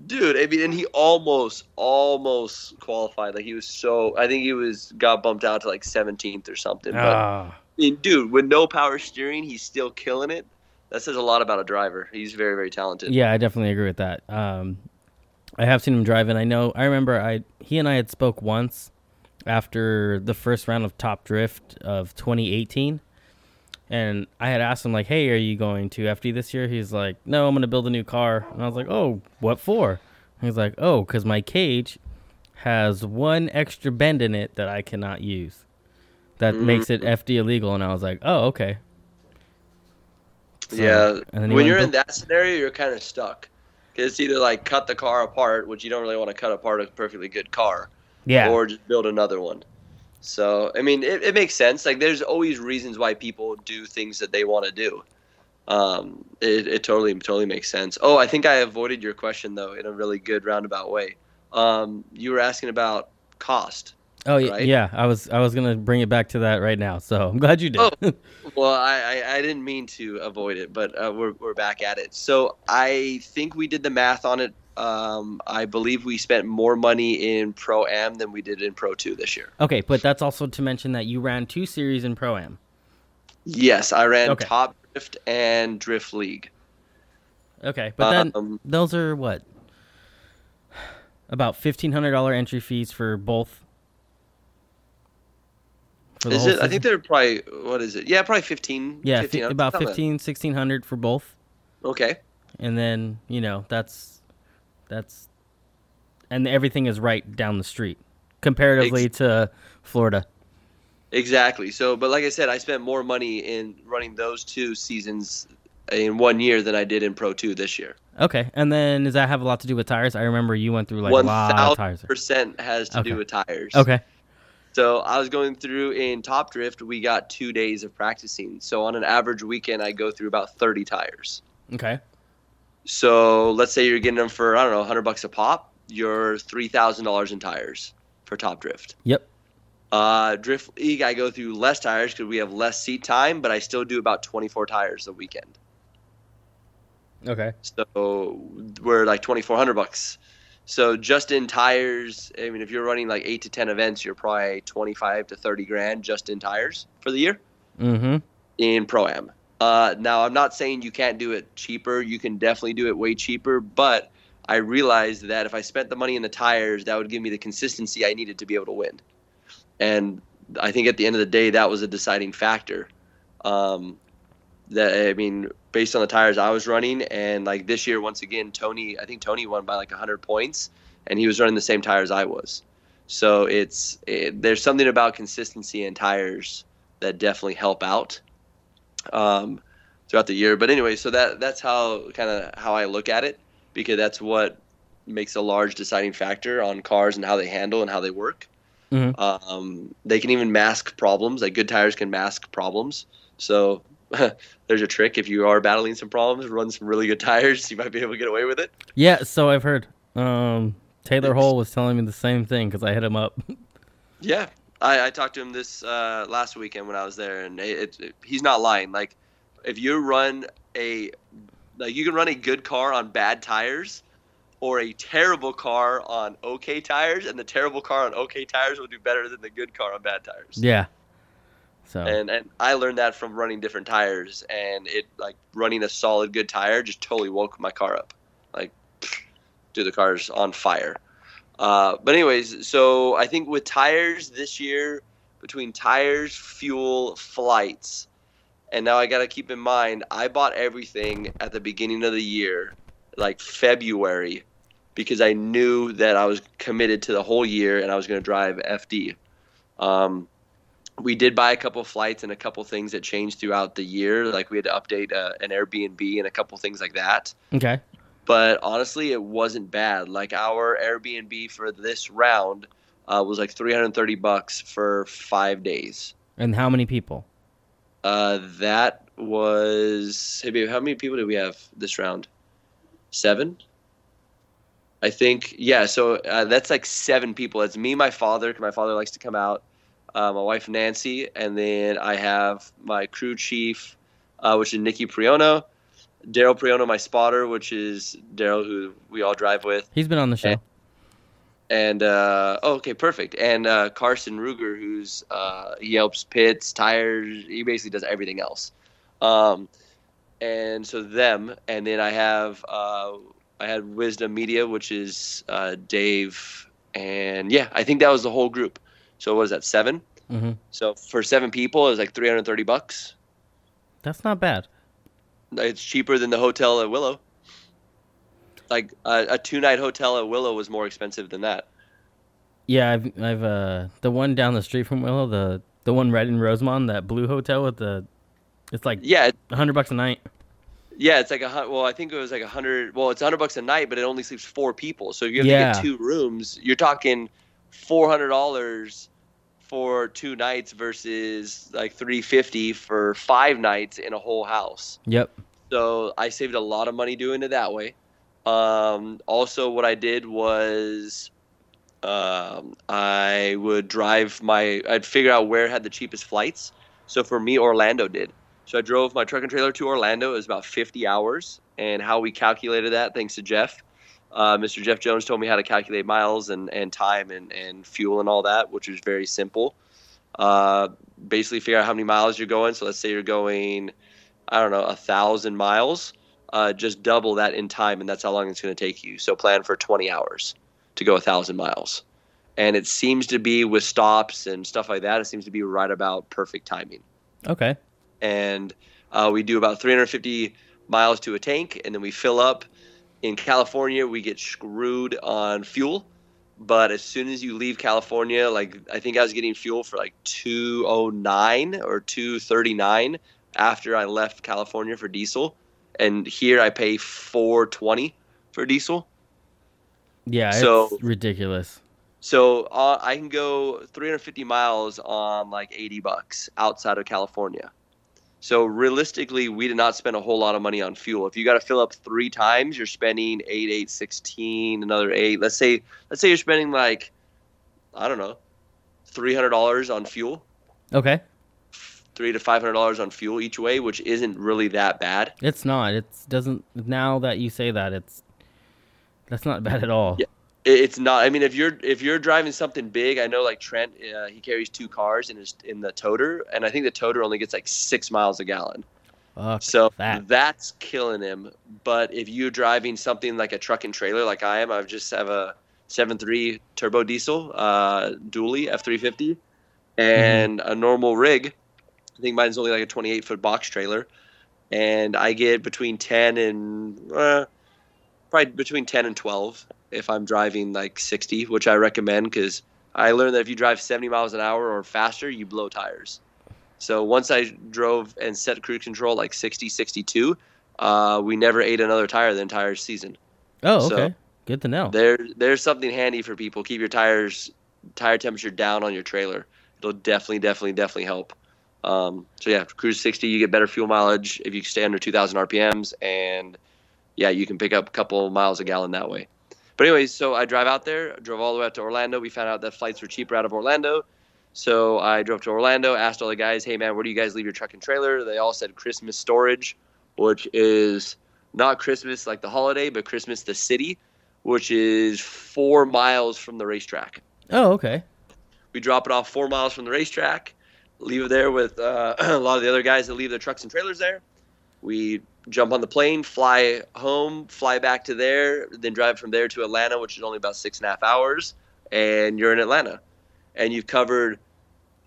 Dude, I mean, and he almost, almost qualified. Like he was so. I think he was got bumped out to like 17th or something. But Ah. I mean, dude, with no power steering, he's still killing it. That says a lot about a driver. He's very, very talented. Yeah, I definitely agree with that. Um, I have seen him drive, and I know. I remember I he and I had spoke once after the first round of Top Drift of 2018, and I had asked him like, "Hey, are you going to FD this year?" He's like, "No, I'm going to build a new car," and I was like, "Oh, what for?" He's like, "Oh, because my cage has one extra bend in it that I cannot use." That mm-hmm. makes it FD illegal, and I was like, "Oh, okay." So- yeah. and then he When you're and in that scenario, you're kind of stuck. Because it's either like cut the car apart, which you don't really want to cut apart a perfectly good car, Yeah, or just build another one. So, I mean, it, it makes sense. Like, there's always reasons why people do things that they want to do. Um, it, it totally, totally makes sense. Oh, I think I avoided your question, though, in a really good roundabout way. Um, you were asking about cost. Oh yeah, right? yeah. I was I was gonna bring it back to that right now. So I'm glad you did. Oh. Well, I, I, I didn't mean to avoid it, but uh, we're, we're back at it. So I think we did the math on it. Um, I believe we spent more money in Pro Am than we did in Pro 2 this year. okay, but that's also to mention that you ran two series in pro am. Yes, I ran Okay. Top Drift and Drift League. Okay, but then Um, those are what about fifteen hundred dollar entry fees for both. Is it? I think they're probably, what is it? Yeah, probably 15. yeah, 15, about something. 15, 1600 for both, Okay. and then you know that's that's and everything is right down the street comparatively to Florida. Exactly. So, but like I said, I spent more money in running those two seasons in one year than I did in Pro 2 this year. Okay, and then does that have a lot to do with tires? I remember you went through like a lot of thousand percent has to Okay. do with tires. Okay. So I was going through in Top Drift. We got two days of practicing. So on an average weekend, I go through about thirty tires. Okay. So let's say you're getting them for I don't know, hundred bucks a pop. You're three thousand dollars in tires for Top Drift. Yep. Uh, Drift League, I go through less tires because we have less seat time, but I still do about twenty four tires a weekend. Okay. So we're like twenty four hundred bucks. So just in tires, I mean, if you're running like eight to ten events, you're probably twenty five to thirty grand just in tires for the year Mm-hmm. in pro am. Uh, now I'm not saying you can't do it cheaper. You can definitely do it way cheaper, but I realized that if I spent the money in the tires, that would give me the consistency I needed to be able to win. And I think at the end of the day, that was a deciding factor. Um, that I mean, based on the tires I was running, and like this year, once again, Tony, I think Tony won by like 100 points, and he was running the same tires I was. So it's it, there's something about consistency in tires that definitely help out um, throughout the year. But anyway, so that that's how kind of how I look at it because that's what makes a large deciding factor on cars and how they handle and how they work. Mhm. Um, they can even mask problems. Like good tires can mask problems. So there's a trick if you are battling some problems, run some really good tires. You might be able to get away with it. Yeah. So I've heard. Um, Taylor Hole was telling me the same thing because I hit him up. Yeah, I, I talked to him this uh, last weekend when I was there, and it, it, he's not lying. Like, if you run a, like, you can run a good car on bad tires, or a terrible car on okay tires, and the terrible car on okay tires will do better than the good car on bad tires. yeah. So. And and I learned that from running different tires, and it like running a solid good tire just totally woke my car up. Like, dude, the car's on fire. Uh, but anyways, so I think with tires this year, between tires, fuel, flights, and now I got to keep in mind I bought everything at the beginning of the year, like February, because I knew that I was committed to the whole year and I was going to drive FD. Um, we did buy a couple flights and a couple things that changed throughout the year. Like we had to update uh, an Airbnb and a couple things like that. okay. But honestly, it wasn't bad. Like our Airbnb for this round uh, was like 330 bucks for five days. And how many people? Uh, that was hey, babe, how many people did we have this round? Seven. I think yeah. So uh, that's like seven people. It's me, my father. 'cause my father likes to come out. Uh, my wife Nancy, and then I have my crew chief, uh, which is Nikki Priono, Daryl Priono, my spotter, which is Daryl, who we all drive with, He's been on the show. And- and uh, oh, okay, perfect. And uh, Carson Ruger, who's uh, he helps pits, tires. He basically does everything else. Um, and so them, and then I have uh, I had Wisdom Media, which is uh, Dave, and yeah, I think that was the whole group. So what is that? Seven. hmm So for seven people, it was like 330 bucks. That's not bad. It's cheaper than the hotel at Willow. Like a, a two night hotel at Willow was more expensive than that. Yeah, I've I've uh the one down the street from Willow, the the one right in Rosamond, that blue hotel with the it's like Yeah, a hundred bucks a night. yeah, it's like a well, I think it was like a hundred. Well, it's a hundred bucks a night, but it only sleeps four people. So if you have Yeah. to get two rooms, you're talking four hundred dollars for two nights versus like three fifty for five nights in a whole house. Yep. So I saved a lot of money doing it that way. Um, also, what I did was um, I would drive my, I'd figure out where had the cheapest flights. So for me, Orlando did. So I drove my truck and trailer to Orlando. It was about 50 hours. And how we calculated that, thanks to Jeff. Uh, Mr. Jeff Jones told me how to calculate miles and, and time and, and fuel and all that, which was very simple. Uh, basically, figure out how many miles you're going. So let's say you're going, I don't know, a thousand miles. Uh, just double that in time, and that's how long it's going to take you. So plan for 20 hours to go a thousand miles. And it seems to be with stops and stuff like that. It seems to be right about perfect timing. Okay. And uh, we do about 350 miles to a tank, and then we fill up. In California, we get screwed on fuel. But as soon as you leave California, like I think I was getting fuel for like 209 or 239 after I left California for diesel, and here I pay 420 for diesel. Yeah, So- it's ridiculous. So uh, I can go 350 miles on like 80 bucks outside of California. So realistically, we did not spend a whole lot of money on fuel. If you got to fill up three times, you're spending eight, eight, sixteen, another eight. Let's say, let's say you're spending like, I don't know, three hundred dollars on fuel, Okay. three to five hundred dollars on fuel each way, which isn't really that bad. It's not. It's doesn't now that you say that it's that's not bad at all. Yeah. It- It's not. I mean, if you're if you're driving something big, I know like Trent, uh, he carries two cars in his in the toter, and I think the toter only gets like six miles a gallon. Fuck So that. that's killing him. But if you're driving something like a truck and trailer, like I am, I just have a 7.3 turbo diesel, uh, dually F350, and a normal rig. I think mine's only like a 28 foot box trailer, and I get between 10 and uh, probably between 10 and 12 if I'm driving like 60, which I recommend because I learned that if you drive 70 miles an hour or faster, you blow tires. So once I drove and set cruise control like 60, 62, uh, we never ate another tire the entire season. oh, so- okay. Good to know. There, there's something handy for people. Keep your tires, tire temperature down on your trailer. It'll definitely, definitely, definitely help. Um, so yeah, cruise 60, you get better fuel mileage if you stay under 2,000 RPMs, and yeah, you can pick up a couple miles a gallon that way. But anyways, so I drive out there, drove all the way out to Orlando. We found out that flights were cheaper out of Orlando. So I drove to Orlando, asked all the guys, hey man, where do you guys leave your truck and trailer? They all said Christmas storage, which is not Christmas like the holiday, but Christmas the city, which is four miles from the racetrack. Oh, okay. We drop it off four miles from the racetrack, leave it there with uh, a lot of the other guys that leave their trucks and trailers there. We jump on the plane, fly home, fly back to there, then drive from there to Atlanta, which is only about six and a half hours, and you're in Atlanta. And you've covered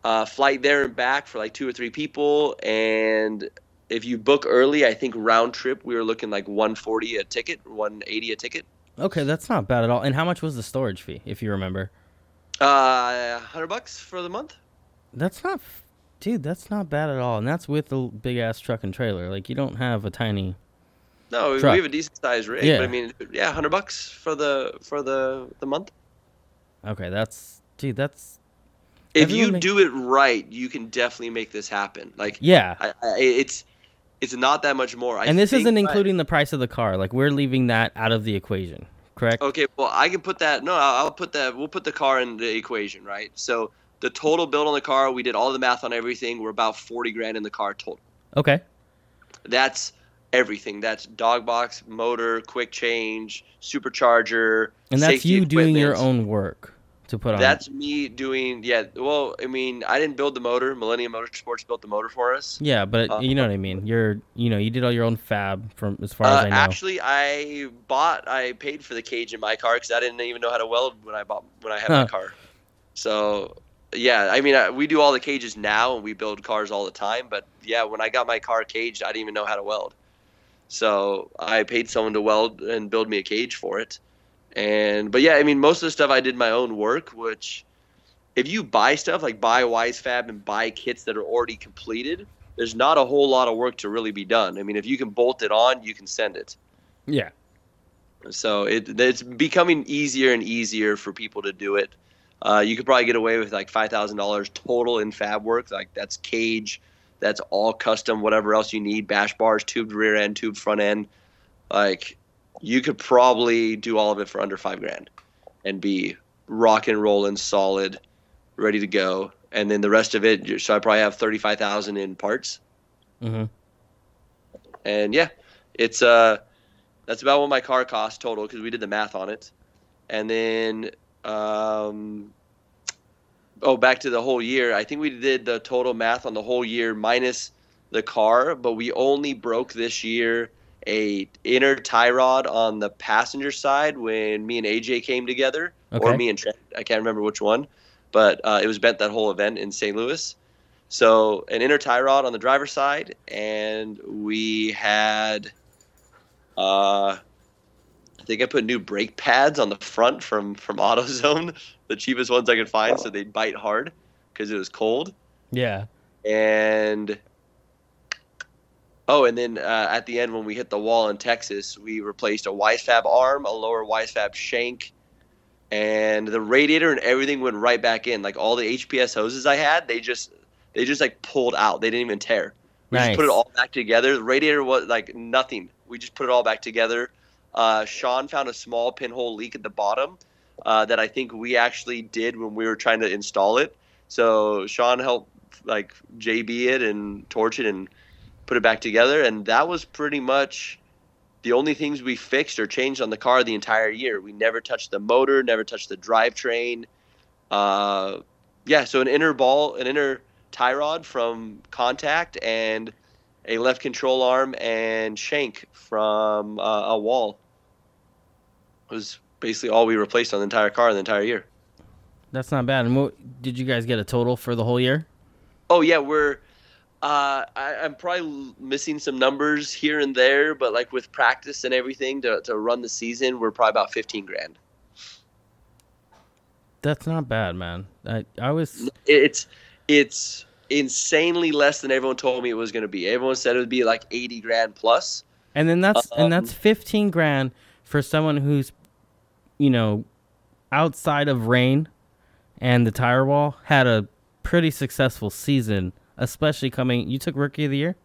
uh, flight there and back for like two or three people. And if you book early, I think round trip we were looking like 140 a ticket, 180 a ticket. Okay, that's not bad at all. And how much was the storage fee, if you remember? Uh, 100 bucks for the month. That's not, dude. That's not bad at all. And that's with a big ass truck and trailer. Like you don't have a tiny. No, Truck. we have a decent sized rig, Yeah. but I mean, yeah, hundred bucks for the for the the month. Okay, that's dude. That's If you make- do it right, you can definitely make this happen. Like, yeah. I, I, it's it's not that much more. I and this isn't including the price of the car. Like we're leaving that out of the equation, correct? Okay, well, I can put that. No, I'll I'll put that. We'll put the car in the equation, right? So the total build on the car, we did all the math on everything. We're about forty grand in the car total. Okay. That's everything. That's dog box, motor, quick change, supercharger. And that's you doing your own work to put on. That's me doing. Yeah. Well, I mean, I didn't build the motor. Millennium Motorsports built the motor for us. yeah, but uh, you know what I mean. You're, you know, you did all your own fab from as far as Uh, I know. actually, I bought. I paid for the cage in my car because I didn't even know how to weld when I bought when I had Huh. my car. So yeah, I mean, I, we do all the cages now, and we build cars all the time. But yeah, when I got my car caged, I didn't even know how to weld. So I paid someone to weld and build me a cage for it. And but yeah, I mean, most of the stuff I did my own work, which if you buy stuff like buy WiseFab and buy kits that are already completed, there's not a whole lot of work to really be done. I mean, if you can bolt it on, you can send it. yeah. So it it's becoming easier and easier for people to do it. Uh, you could probably get away with like five thousand dollars total in fab work. Like that's cage, that's all custom, whatever else you need, bash bars, tubed rear end, tubed front end. Like you could probably do all of it for under five grand, and be rock and rolling, solid, ready to go. And then the rest of it, so I probably have thirty five thousand in parts hmm and yeah, it's uh, that's about what my car cost total because we did the math on it, and then um, oh, back to the whole year. I think we did the total math on the whole year minus the car, but we only broke this year a inner tie rod on the passenger side when me and AJ came together, or me and Trent. I can't remember which one, but uh, it was bent that whole event in St. Louis. So an inner tie rod on the driver's side, and we had, uh, I think I put new brake pads on the front from from AutoZone, the cheapest ones I could find, so they'd bite hard because it was cold. Yeah. And oh, and then uh, at the end when we hit the wall in Texas, we replaced a WiseFab arm, a lower WiseFab shank, and the radiator and everything went right back in. Like all the HPS hoses I had, they just they just like pulled out. They didn't even tear. We just put it all back together. The radiator was like nothing. We just put it all back together. Uh, Sean found a small pinhole leak at the bottom uh, that I think we actually did when we were trying to install it. So Sean helped like JB it and torch it and put it back together, and that was pretty much the only things we fixed or changed on the car the entire year. We never touched the motor, never touched the drivetrain. Uh, yeah, so an inner ball, an inner tie rod from contact, and a left control arm and shank from uh, a wall was basically all we replaced on the entire car the entire year. That's not bad. And what did you guys get a total for the whole year? Oh yeah, we're. Uh, I, I'm probably missing some numbers here and there, but like with practice and everything to, to run the season, we're probably about 15 grand. That's not bad, man. I I was It's it's insanely less than everyone told me it was going to be. Everyone said it would be like 80 grand plus. and then that's and that's Um, 15 grand for someone who's you know outside of rain and the tire wall had a pretty successful season, especially coming you took rookie of the year?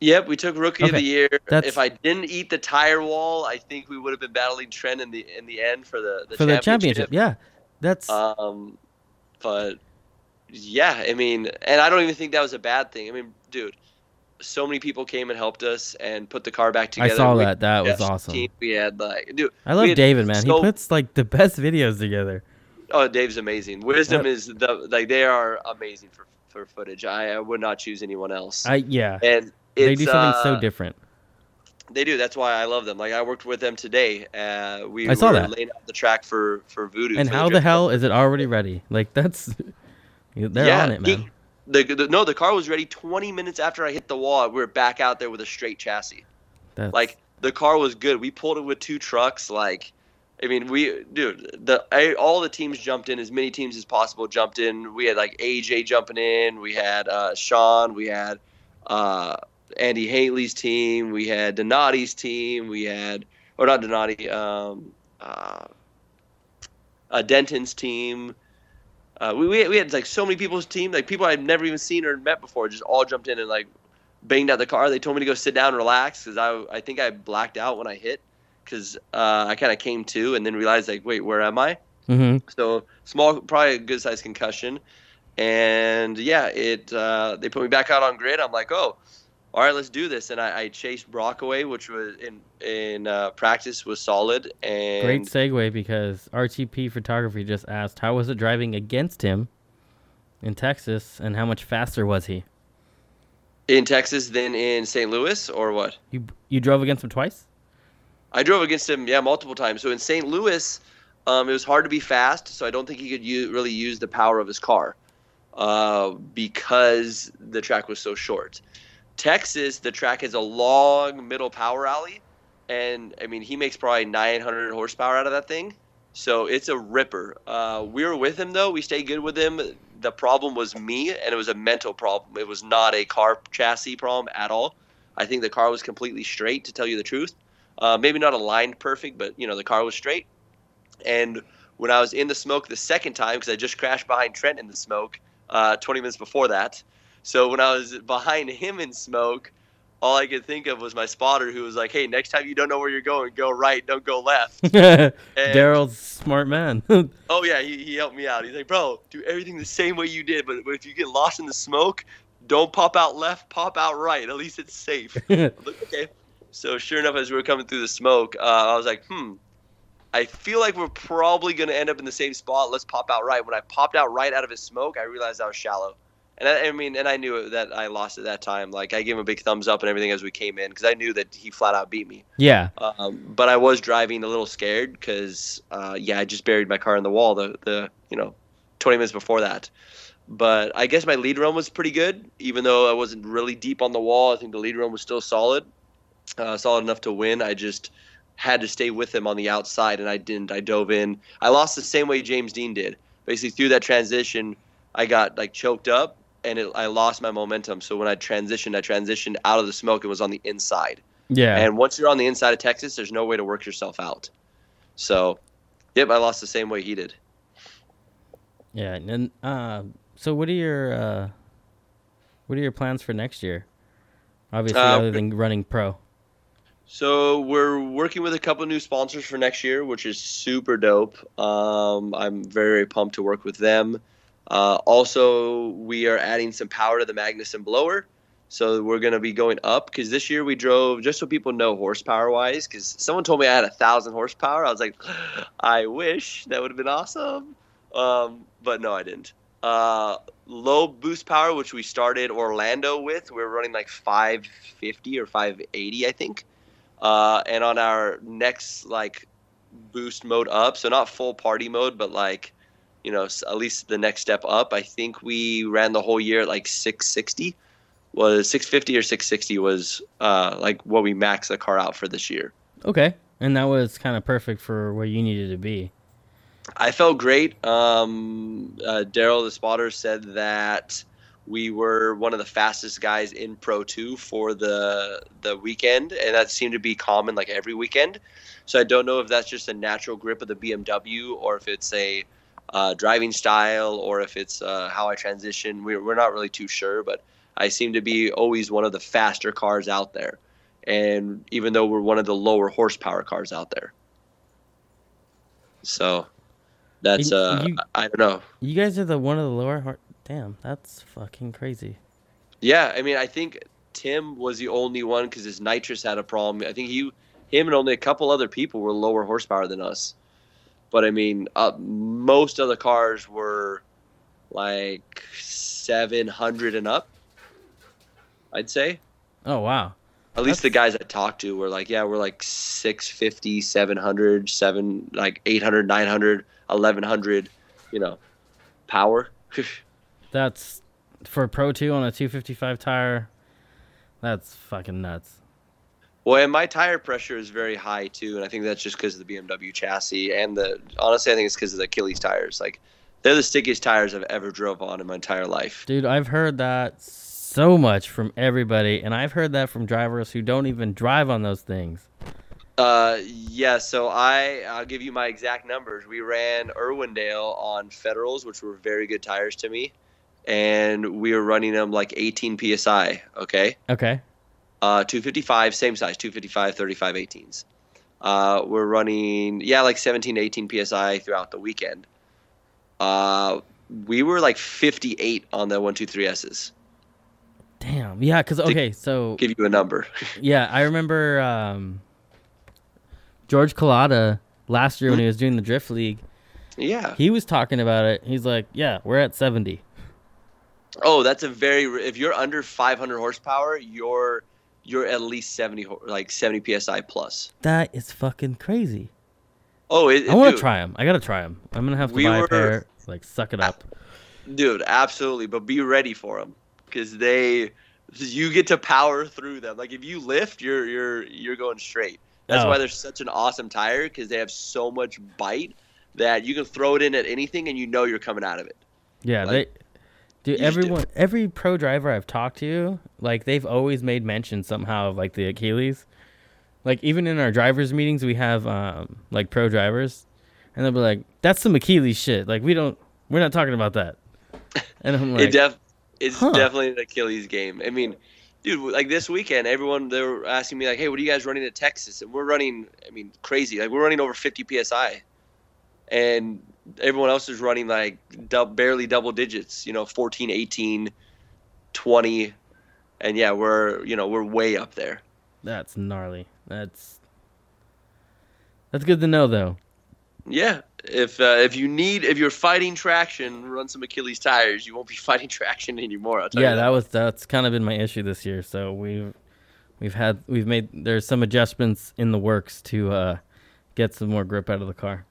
Yep, we took rookie of the year. that's- If I didn't eat the tire wall, I think we would have been battling Trent in the in the end for the, the for the championship. Yeah. That's Um, but yeah, I mean, and I don't even think that was a bad thing. I mean, dude, so many people came and helped us and put the car back together. I saw We- that. That was awesome. team, we had like, dude, I love David, man. so- he puts like the best videos together. Oh, Dave's amazing. Wisdom Yep. is the like they are amazing for for footage. I, I would not choose anyone else. I yeah. and They do something so uh, different. They do. That's why I love them. Like I worked with them today. Uh, we I saw were that. laying out the track for for Voodoo. And for how the Drift hell is it already ready? Like that's they're Yeah, on it, man. The, the no, the car was ready 20 minutes after I hit the wall. We were back out there with a straight chassis. That's, Like the car was good. We pulled it with two trucks. Like, I mean, we dude, the I, all the teams jumped in. As many teams as possible jumped in. We had like AJ jumping in. We had uh, Sean. We had uh, Andy Haley's team. We had Donati's team. We had or not Donati. Um, uh, uh, Denton's team. Uh, we, we, we had like so many people's team, like people I'd never even seen or met before, just all jumped in and like banged out the car. They told me to go sit down and relax because I, I think I blacked out when I hit because uh, I kind of came to and then realized like, wait, where am I? hmm So small, probably a good sized concussion. And yeah, it uh, they put me back out on grid. I'm like, oh, all right, let's do this. And I, I chased Brock away, which was in in uh, practice was solid. And Great segue because RTP Photography just asked how was it driving against him in Texas, and how much faster was he? in Texas than in St. Louis, or what? You you drove against him twice? I drove against him, yeah, multiple times. So in St. Louis, um, it was hard to be fast, so I don't think he could u- really use the power of his car uh, because the track was so short. Texas, the track has a long middle power alley, and I mean he makes probably 900 horsepower out of that thing, so it's a ripper. Uh, we were with him though; we stayed good with him. The problem was me, and it was a mental problem. It was not a car chassis problem at all. I think the car was completely straight, to tell you the truth. Uh, maybe not aligned perfect, but you know the car was straight. And when I was in the smoke the second time, because I just crashed behind Trent in the smoke uh, 20 minutes before that, so when I was behind him in smoke, all I could think of was my spotter, who was like, "Hey, next time you don't know where you're going, go right, don't go left." Daryl's smart man. oh yeah, he, he helped me out. He's like, "Bro, do everything the same way you did, but, but if you get lost in the smoke, don't pop out left, pop out right. At least it's safe." Like, okay. So sure enough, as we were coming through the smoke, uh, I was like, "Hmm." I feel like we're probably going to end up in the same spot. Let's pop out right. When I popped out right out of his smoke, I realized I was shallow. And I, I mean, and I knew that I lost at that time. Like I gave him a big thumbs up and everything as we came in because I knew that he flat out beat me. yeah. Um, but I was driving a little scared because, uh, yeah, I just buried my car in the wall. The the you know, 20 minutes before that. But I guess my lead run was pretty good, even though I wasn't really deep on the wall. I think the lead run was still solid, uh, solid enough to win. I just had to stay with him on the outside, and I didn't. I dove in. I lost the same way James Deane did. Basically, through that transition, I got like choked up, and it, I lost my momentum. So when I transitioned, I transitioned out of the smoke and was on the inside. Yeah. And once you're on the inside of Texas, there's no way to work yourself out. So, yep, I lost the same way he did. yeah. And uh, so what are your uh, what are your plans for next year? Obviously, Uh, other than running pro. So we're working with a couple new sponsors for next year, which is super dope. Um, I'm very, very pumped to work with them. Uh, also, we are adding some power to the Magnuson blower. So we're going to be going up because this year we drove, just so people know horsepower wise, because someone told me I had a thousand horsepower. I was like, I wish that would have been awesome. Um, but no, I didn't. Uh, low boost power, which we started Orlando with, we are running like 550 or 580, I think. Uh, and on our next like boost mode up, so not full party mode, but like you know at least the next step up. I think we ran the whole year at like 660. Was 650 or 660 was uh, like what we maxed the car out for this year. Okay. And that was kind of perfect for where you needed to be. I felt great. Um, uh, Daryl, the spotter, said that we were one of the fastest guys in Pro 2 for the the weekend, and that seemed to be common like every weekend. So I don't know if that's just a natural grip of the BMW or if it's a uh, driving style or if it's uh, how I transition. We're, we're not really too sure, but I seem to be always one of the faster cars out there. And even though we're one of the lower horsepower cars out there. So that's, You- uh, you- I don't know. You guys are the one of the lower heart. Damn, that's fucking crazy. Yeah, I mean, I think Tim was the only one because his nitrous had a problem. I think he, him, and only a couple other people were lower horsepower than us. But I mean, uh, most of the cars were like 700 and up. I'd say. Oh wow. At least the guys I talked to were like, yeah, we're like 650, 700, 7, like 800, 900, 1100, you know, power. That's for Pro 2 on a 255 tire. That's fucking nuts. Well, and my tire pressure is very high too, and I think that's just because of the BMW chassis and the. Honestly, I think it's because of the Achilles tires. Like, they're the stickiest tires I've ever drove on in my entire life. Dude, I've heard that so much from everybody, and I've heard that from drivers who don't even drive on those things. Uh, yeah. So I, I'll give you my exact numbers. We ran Irwindale on Federals, which were very good tires to me, and we were running them like 18 psi. Okay. Okay. Uh, 255, same size, 255, 35, 18s. Uh, we're running, yeah, like 17 to 18 psi throughout the weekend. Uh, we were like 58 on the 123Ss. Damn. Damn. Yeah, because okay, so Give you a number. yeah, I remember um, George Collada last year when he was doing the drift league. yeah. He was talking about it. He's like, "Yeah, we're at 70." Oh, that's a very. If you're under 500 horsepower, you're you're at least 70 like 70 psi plus. That is fucking crazy. Oh, it, I want to try them. I gotta try them. I'm gonna have to We buy were- a pair. Like, suck it up. dude. Absolutely, but be ready for them because they you get to power through them. Like if you lift, you're you're you're going straight. That's Oh. why they're such an awesome tire because they have so much bite that you can throw it in at anything and you know you're coming out of it. Yeah, Like, they. Dude, you should do everyone, every pro driver I've talked to, like they've always made mention somehow of like the Achilles. Like even in our drivers meetings, we have um like pro drivers, and they'll be like, "That's some Achilles shit." Like we don't, we're not talking about that. And I'm like, it def it's Huh. definitely an Achilles game. I mean, dude, like this weekend, everyone they were asking me like, "Hey, what are you guys running at Texas?" And we're running, I mean, crazy. Like we're running over 50 psi, and everyone else is running like dub, barely double digits. You know, 14, 18, 20, and yeah, we're you know we're way up there. that's gnarly. That's that's good to know though. Yeah. If uh, if you need if you're fighting traction, run some Achilles tires. You won't be fighting traction anymore. I'll tell yeah, you that was that's kind of been my issue this year. So we've we've had we've made there's some adjustments in the works to uh, get some more grip out of the car.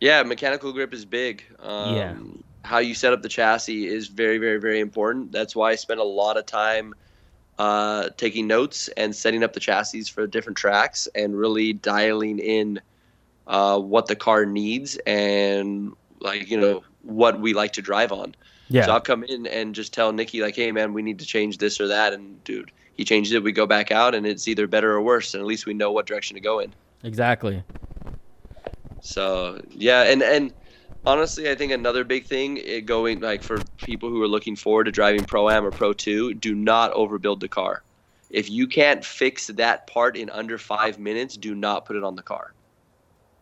Yeah, mechanical grip is big. Um, Yeah. How you set up the chassis is very, very, very important. That's why I spend a lot of time uh, taking notes and setting up the chassis for different tracks and really dialing in uh, what the car needs and like you know what we like to drive on. Yeah, So I'll come in and just tell Nikki like, "Hey man, we need to change this or that," and dude, he changes it. We go back out, and it's either better or worse, and at least we know what direction to go in. exactly. So yeah, and and honestly, I think another big thing it going like for people who are looking forward to driving pro am or pro two, do not overbuild the car. If you can't fix that part in under five minutes, do not put it on the car.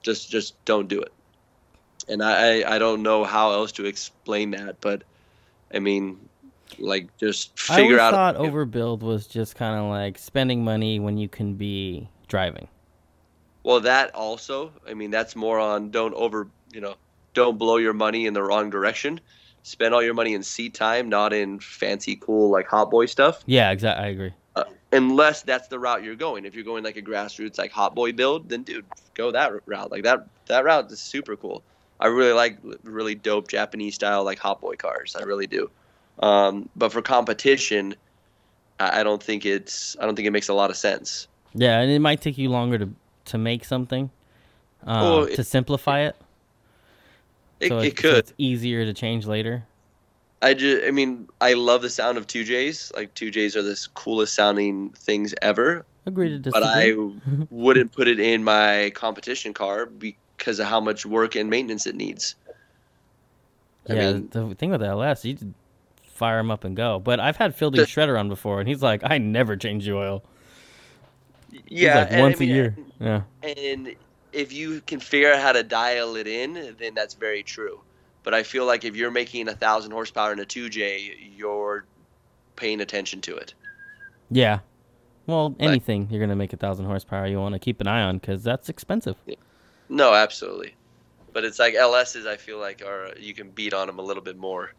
Just just don't do it. And I I I don't know how else to explain that, but I mean, like just I figure always out. I thought overbuild was just kind of like spending money when you can be driving. Well, that also, I mean, that's more on don't over, you know, don't blow your money in the wrong direction. Spend all your money in seat time, not in fancy, cool, like hot boy stuff. Yeah, exactly. I agree. Unless that's the route you're going. If you're going like a grassroots, like hot boy build, then dude, go that route. Like that, that route is super cool. I really like really dope Japanese style like hot boy cars. I really do. Um, but for competition, I I don't think it's. I don't think it makes a lot of sense. Yeah, and it might take you longer to to make something. Uh, Well, it- to simplify it, It, so, it so could. it's easier to change later. I just, I mean, I love the sound of two J's. Like two J's are the coolest sounding things ever. Agree to But. I wouldn't put it in my competition car because of how much work and maintenance it needs. I yeah, mean- the thing with the LS, you just fire them up and go. But I've had Fielding The- Shredder on before, and he's like, I never change the oil. Yeah, like and I once mean, a year. Uh, yeah, And if you can figure out how to dial it in, then that's very true. But I feel like if you're making a thousand horsepower in a two J, you're paying attention to it. yeah. Well, anything you're gonna make a thousand horsepower, you want to keep an eye on because that's expensive. No, absolutely. But it's like LSs. I feel like are you can beat on them a little bit more,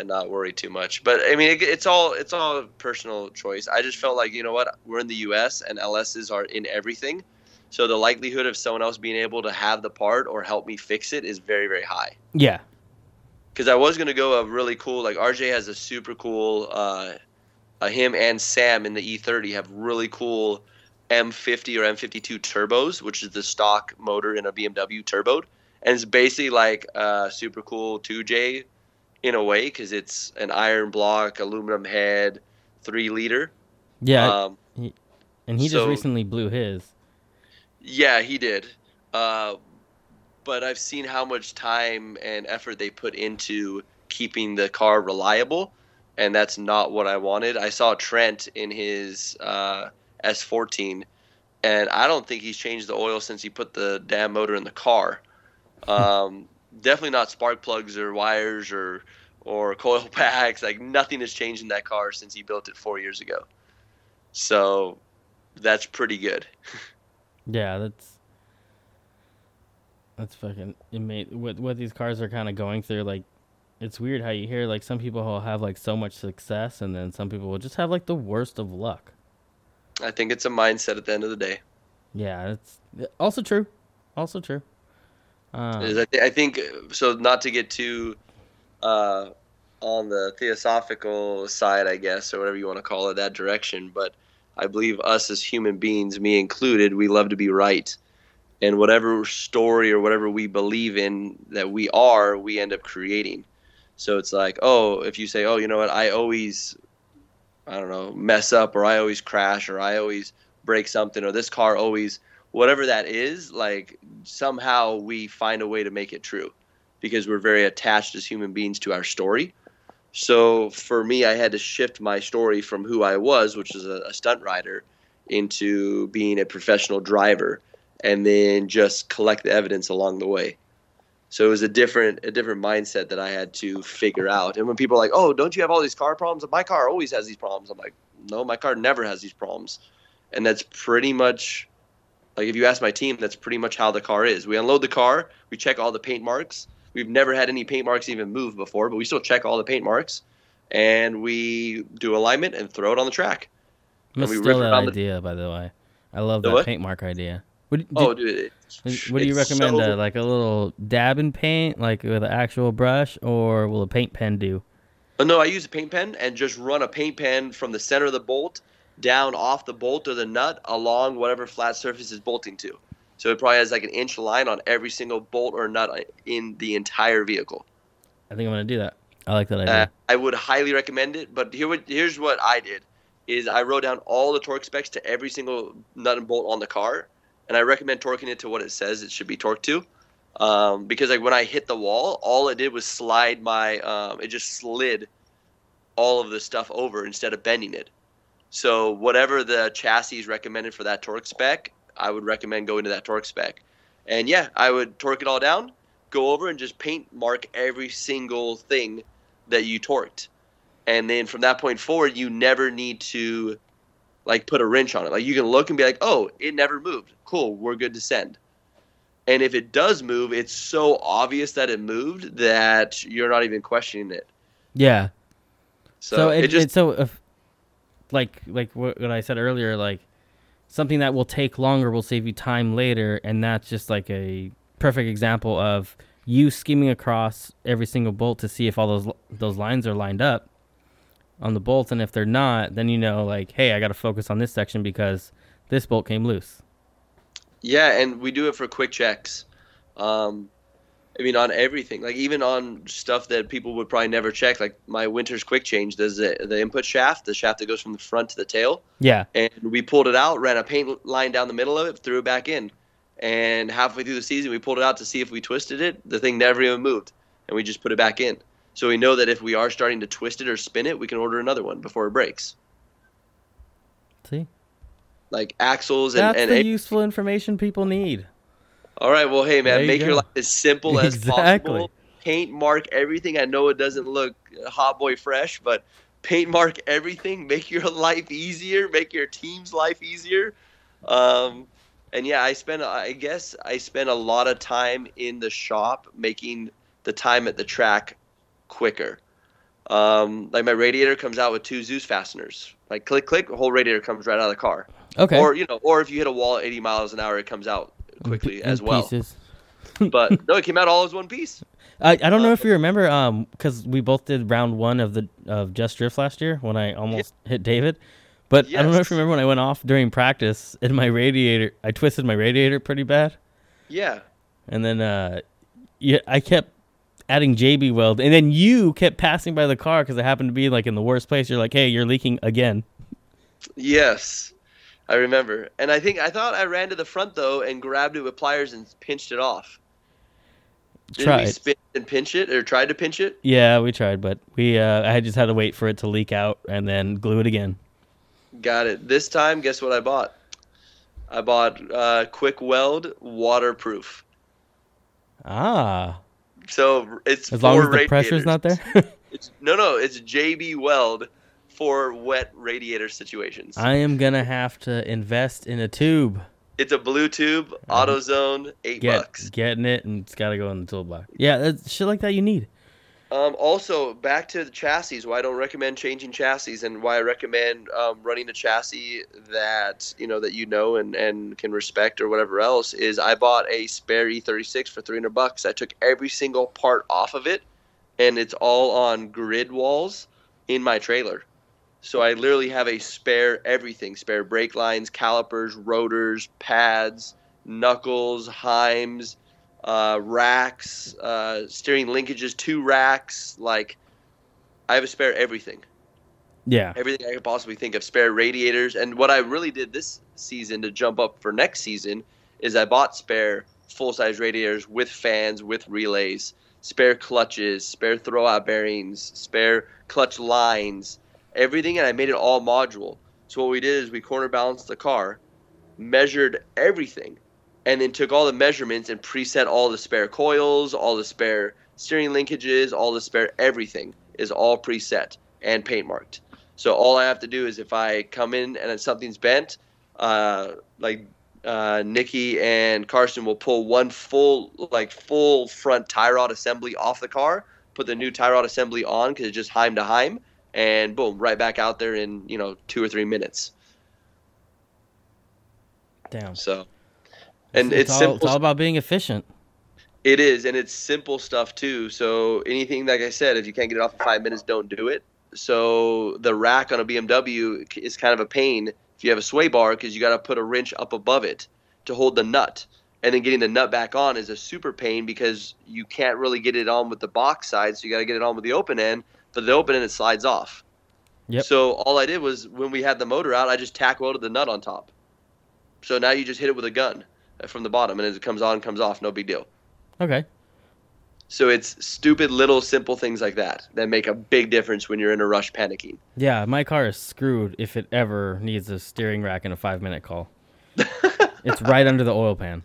and not worry too much. But I mean, it, it's all it's all personal choice. I just felt like you know what, we're in the U.S. and LSs are in everything, so the likelihood of someone else being able to have the part or help me fix it is very very high. Yeah, Because I was gonna go a really cool like RJ has a super cool. Uh, uh, him and Sam in the E30 have really cool M50 or M52 turbos, which is the stock motor in a BMW turboed, and it's basically like a super cool 2J in a way because it's an iron block, aluminum head, three liter. yeah. Um, and he just so- recently blew his. yeah, he did. Uh, but I've seen how much time and effort they put into keeping the car reliable, and that's not what I wanted. I saw Trent in his uh, S14, and I don't think he's changed the oil since he put the damn motor in the car. Um, definitely not spark plugs or wires or or coil packs. Like nothing has changed in that car since he built it four years ago. So that's pretty good. Yeah, that's that's fucking amazing. What what these cars are kind of going through, like, it's weird how you hear like some people will have like so much success, and then some people will just have like the worst of luck. I think it's a mindset at the end of the day. Yeah, it's also true. Also true. Um, Is I, thi- I think so. Not to get too uh, on the theosophical side, I guess, or whatever you want to call it, that direction. But I believe us as human beings, me included, we love to be right, and whatever story or whatever we believe in that we are, we end up creating. So it's like, oh, if you say, oh, you know what, I always, I don't know, mess up, or I always crash, or I always break something, or this car always, whatever that is, like somehow we find a way to make it true because we're very attached as human beings to our story. So for me, I had to shift my story from who I was, which is a, a stunt rider, into being a professional driver, and then just collect the evidence along the way. So it was a different a different mindset that I had to figure out. And when people are like, "Oh, don't you have all these car problems?" My car always has these problems. I'm like, "No, my car never has these problems." And that's pretty much like if you ask my team, that's pretty much how the car is. We unload the car, we check all the paint marks. We've never had any paint marks even move before, but we still check all the paint marks, and we do alignment and throw it on the track. I'm and we rip that around the- idea, by the way. I love The that what? paint mark idea. What, Oh, do, dude! What do you recommend? so- uh, like a little dab in paint, like with an actual brush, or will a paint pen do? Oh, no, I use a paint pen and just run a paint pen from the center of the bolt down off the bolt or the nut along whatever flat surface is bolting to. So it probably has like an inch line on every single bolt or nut in the entire vehicle. I think I'm gonna do that. I like that idea. Uh, I would highly recommend it. But here, what- here's what I did: is I wrote down all the torque specs to every single nut and bolt on the car, and I recommend torquing it to what it says it should be torqued to. Um, because like when I hit the wall, all it did was slide my. Um, it just slid all of the stuff over instead of bending it. So whatever the chassis is recommended for that torque spec, I would recommend going to that torque spec. And yeah, I would torque it all down, go over and just paint mark every single thing that you torqued. And then from that point forward, you never need to like put a wrench on it. Like you can look and be like, "Oh, it never moved. Cool, we're good to send." And if it does move, it's so obvious that it moved that you're not even questioning it. yeah. So, So, it, it, just it's so if, like like what, what I said earlier, like something that will take longer will save you time later, and that's just like a perfect example of you skimming across every single bolt to see if all those those lines are lined up on the bolts, and if they're not, then you know like, hey, I got to focus on this section because this bolt came loose. Yeah, and we do it for quick checks. Um, I mean, on everything, like even on stuff that people would probably never check, like my Winters quick change. There's the, the input shaft, the shaft that goes from the front to the tail, Yeah, and we pulled it out, ran a paint line down the middle of it, threw it back in, and halfway through the season, we pulled it out to see if we twisted it. The thing never even moved, and we just put it back in. So we know that if we are starting to twist it or spin it, we can order another one before it breaks. see, Like axles and, that's and the useful information people need. All right, well, hey There man, you make your life as simple as Exactly. possible. Paint mark everything. I know it doesn't look hot boy fresh, but paint mark everything. Make your life easier. Make your team's life easier. Um, and yeah, I spend. I guess I spend a lot of time in the shop making the time at the track quicker. Um, like my radiator comes out with two Dzus fasteners. Like click, click, whole radiator comes right out of the car. Okay, Or you know, or if you hit a wall at 80 miles an hour, it comes out quickly pi- as well. pieces. But no, it came out all as one piece. I, I don't know Uh, if you remember, um, because we both did round one of the of Just Drift last year when I almost hit David. But I don't know if you remember when I went off during practice and my radiator, I twisted my radiator pretty bad, Yeah. and then uh, yeah, I kept adding JB weld, and then you kept passing by the car because it happened to be like in the worst place. You're like, hey, you're leaking again. Yes. I remember. And I think I thought I ran to the front though and grabbed it with pliers and pinched it off. We Tried. spin and pinch it or tried to pinch it? Yeah, we tried, but we uh, I just had to wait for it to leak out and then glue it again. Got it. This time, guess what I bought? I bought uh, Quick Weld waterproof. Ah, So it's as long as the pressure's radiators. not there. It's no, no. It's JB Weld for wet radiator situations. I am gonna have to invest in a tube. It's a blue tube, AutoZone, eight Get bucks. getting it, and it's gotta go in the toolbox. Yeah, that's shit like that you need. Um, also, back to the chassis. Why I don't recommend changing chassis, and why I recommend um, running a chassis that you know that you know and, and can respect or whatever else is. I bought a spare E36 for 300 bucks. I took every single part off of it, and it's all on grid walls in my trailer. So I literally have a spare everything: spare brake lines, calipers, rotors, pads, knuckles, heims uh, racks, uh, steering linkages, two racks. Like, I have a spare everything, Yeah. everything I could possibly think of. Spare radiators, and what I really did this season to jump up for next season is I bought spare full size radiators with fans, with relays, spare clutches, spare throwout bearings, spare clutch lines, everything, and I made it all module. So what we did is we corner balanced the car, measured everything, and then took all the measurements and preset all the spare coils, all the spare steering linkages, all the spare everything is all preset and paint marked. So all I have to do is if I come in and something's bent, uh, like uh, Nikki and Carson will pull one full like full front tie rod assembly off the car, put the new tie rod assembly on because it's just heim to heim, and boom, right back out there in you know two or three minutes. Damn. So, and it's, it's, all, simple. it's all about being efficient. It is, and it's simple stuff too. So anything, like I said, if you can't get it off in five minutes, don't do it. So the rack on a BMW is kind of a pain if you have a sway bar because you got to put a wrench up above it to hold the nut, and then getting the nut back on is a super pain because you can't really get it on with the box side, so you got to get it on with the open end. But the open and it slides off. Yep. So all I did was when we had the motor out, I just tack welded the nut on top. So now you just hit it with a gun uh, from the bottom, and as it comes on, comes off, no big deal. Okay. So it's stupid little simple things like that that make a big difference when you're in a rush panicking. Yeah, my car is screwed if it ever needs a steering rack in a five minute call. it's right under the oil pan,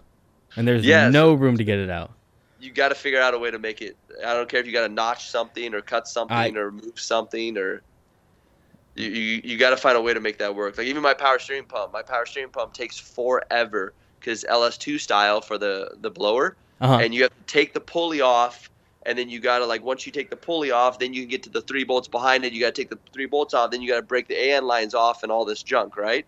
and there's Yes. no room to get it out. You got to figure out a way to make it. I don't care if you got to notch something or cut something I- or move something or. You, you, you got to find a way to make that work. Like even my power steering pump, my power steering pump takes forever because LS2 style for the the blower, Uh-huh. and you have to take the pulley off and then you gotta like once you take the pulley off then you can get to the three bolts behind it you gotta take the three bolts off then you gotta break the AN lines off and all this junk right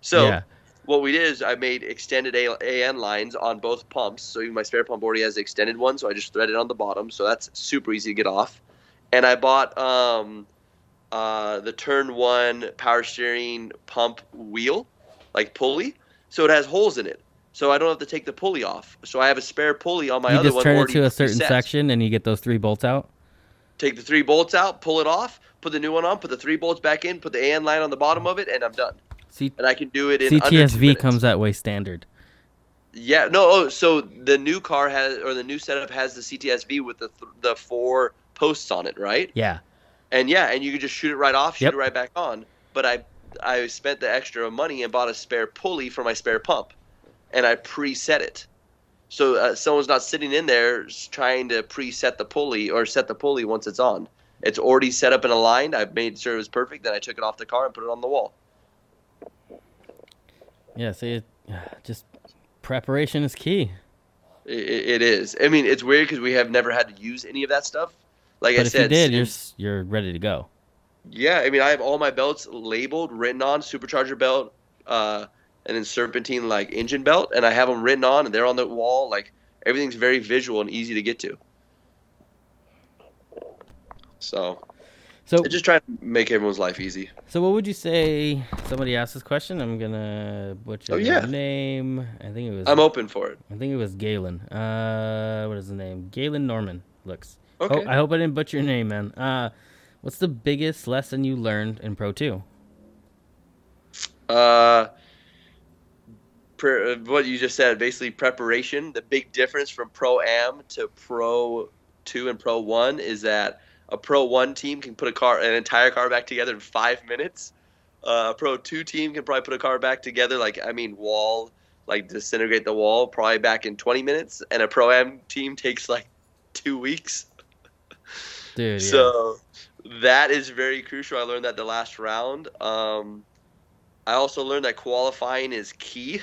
so yeah. What we did is i made extended A- AN lines on both pumps so even my spare pump already has the extended one so i just threaded on the bottom so that's super easy to get off and i bought um, uh, the turn one power steering pump wheel like pulley so it has holes in it so I don't have to take the pulley off. So I have a spare pulley on my you other just one. turn it to a certain preset. section and you get those three bolts out. Take the three bolts out, pull it off, put the new one on, put the three bolts back in, put the AN line on the bottom of it, and I'm done. C- And I can do it in CTSV comes that way standard. Yeah, no. Oh, so the new car has, or the new setup has the CTSV with the th- the four posts on it, right? Yeah. And yeah, and you can just shoot it right off, shoot Yep. it right back on. But I I spent the extra money and bought a spare pulley for my spare pump, and I preset it. So uh, someone's not sitting in there trying to preset the pulley or set the pulley once it's on. It's already set up and aligned. I've made sure it was perfect. Then I took it off the car and put it on the wall. Yeah. See, it, just preparation is key. I- I it is. I mean, it's weird because we have never had to use any of that stuff. Like but I if said, you did, you're you're ready to go. Yeah, I mean, I have all my belts labeled, written on, supercharger belt, uh, and then serpentine like engine belt, and I have them written on, and they're on the wall. Like everything's very visual and easy to get to. So, So I just try to make everyone's life easy. So what would you say? Somebody asked this question. I'm gonna butcher Oh, yeah. the name. I think it was. I'm open for it. I think it was Galen. Uh, what is his name? Galen Norman. Looks. Okay. Oh, I hope I didn't butcher your name, man. Uh, what's the biggest lesson you learned in Pro Two? Uh, pre- what you just said, basically preparation. The big difference from Pro Am to Pro Two and Pro One is that a Pro One team can put a car, an entire car back together in five minutes. Uh, a Pro Two team can probably put a car back together, like I mean, wall, like disintegrate the wall, probably back in 20 minutes. And a Pro Am team takes like two weeks. Dude, yeah. So that is very crucial. I learned that the last round. Um, I also learned that qualifying is key.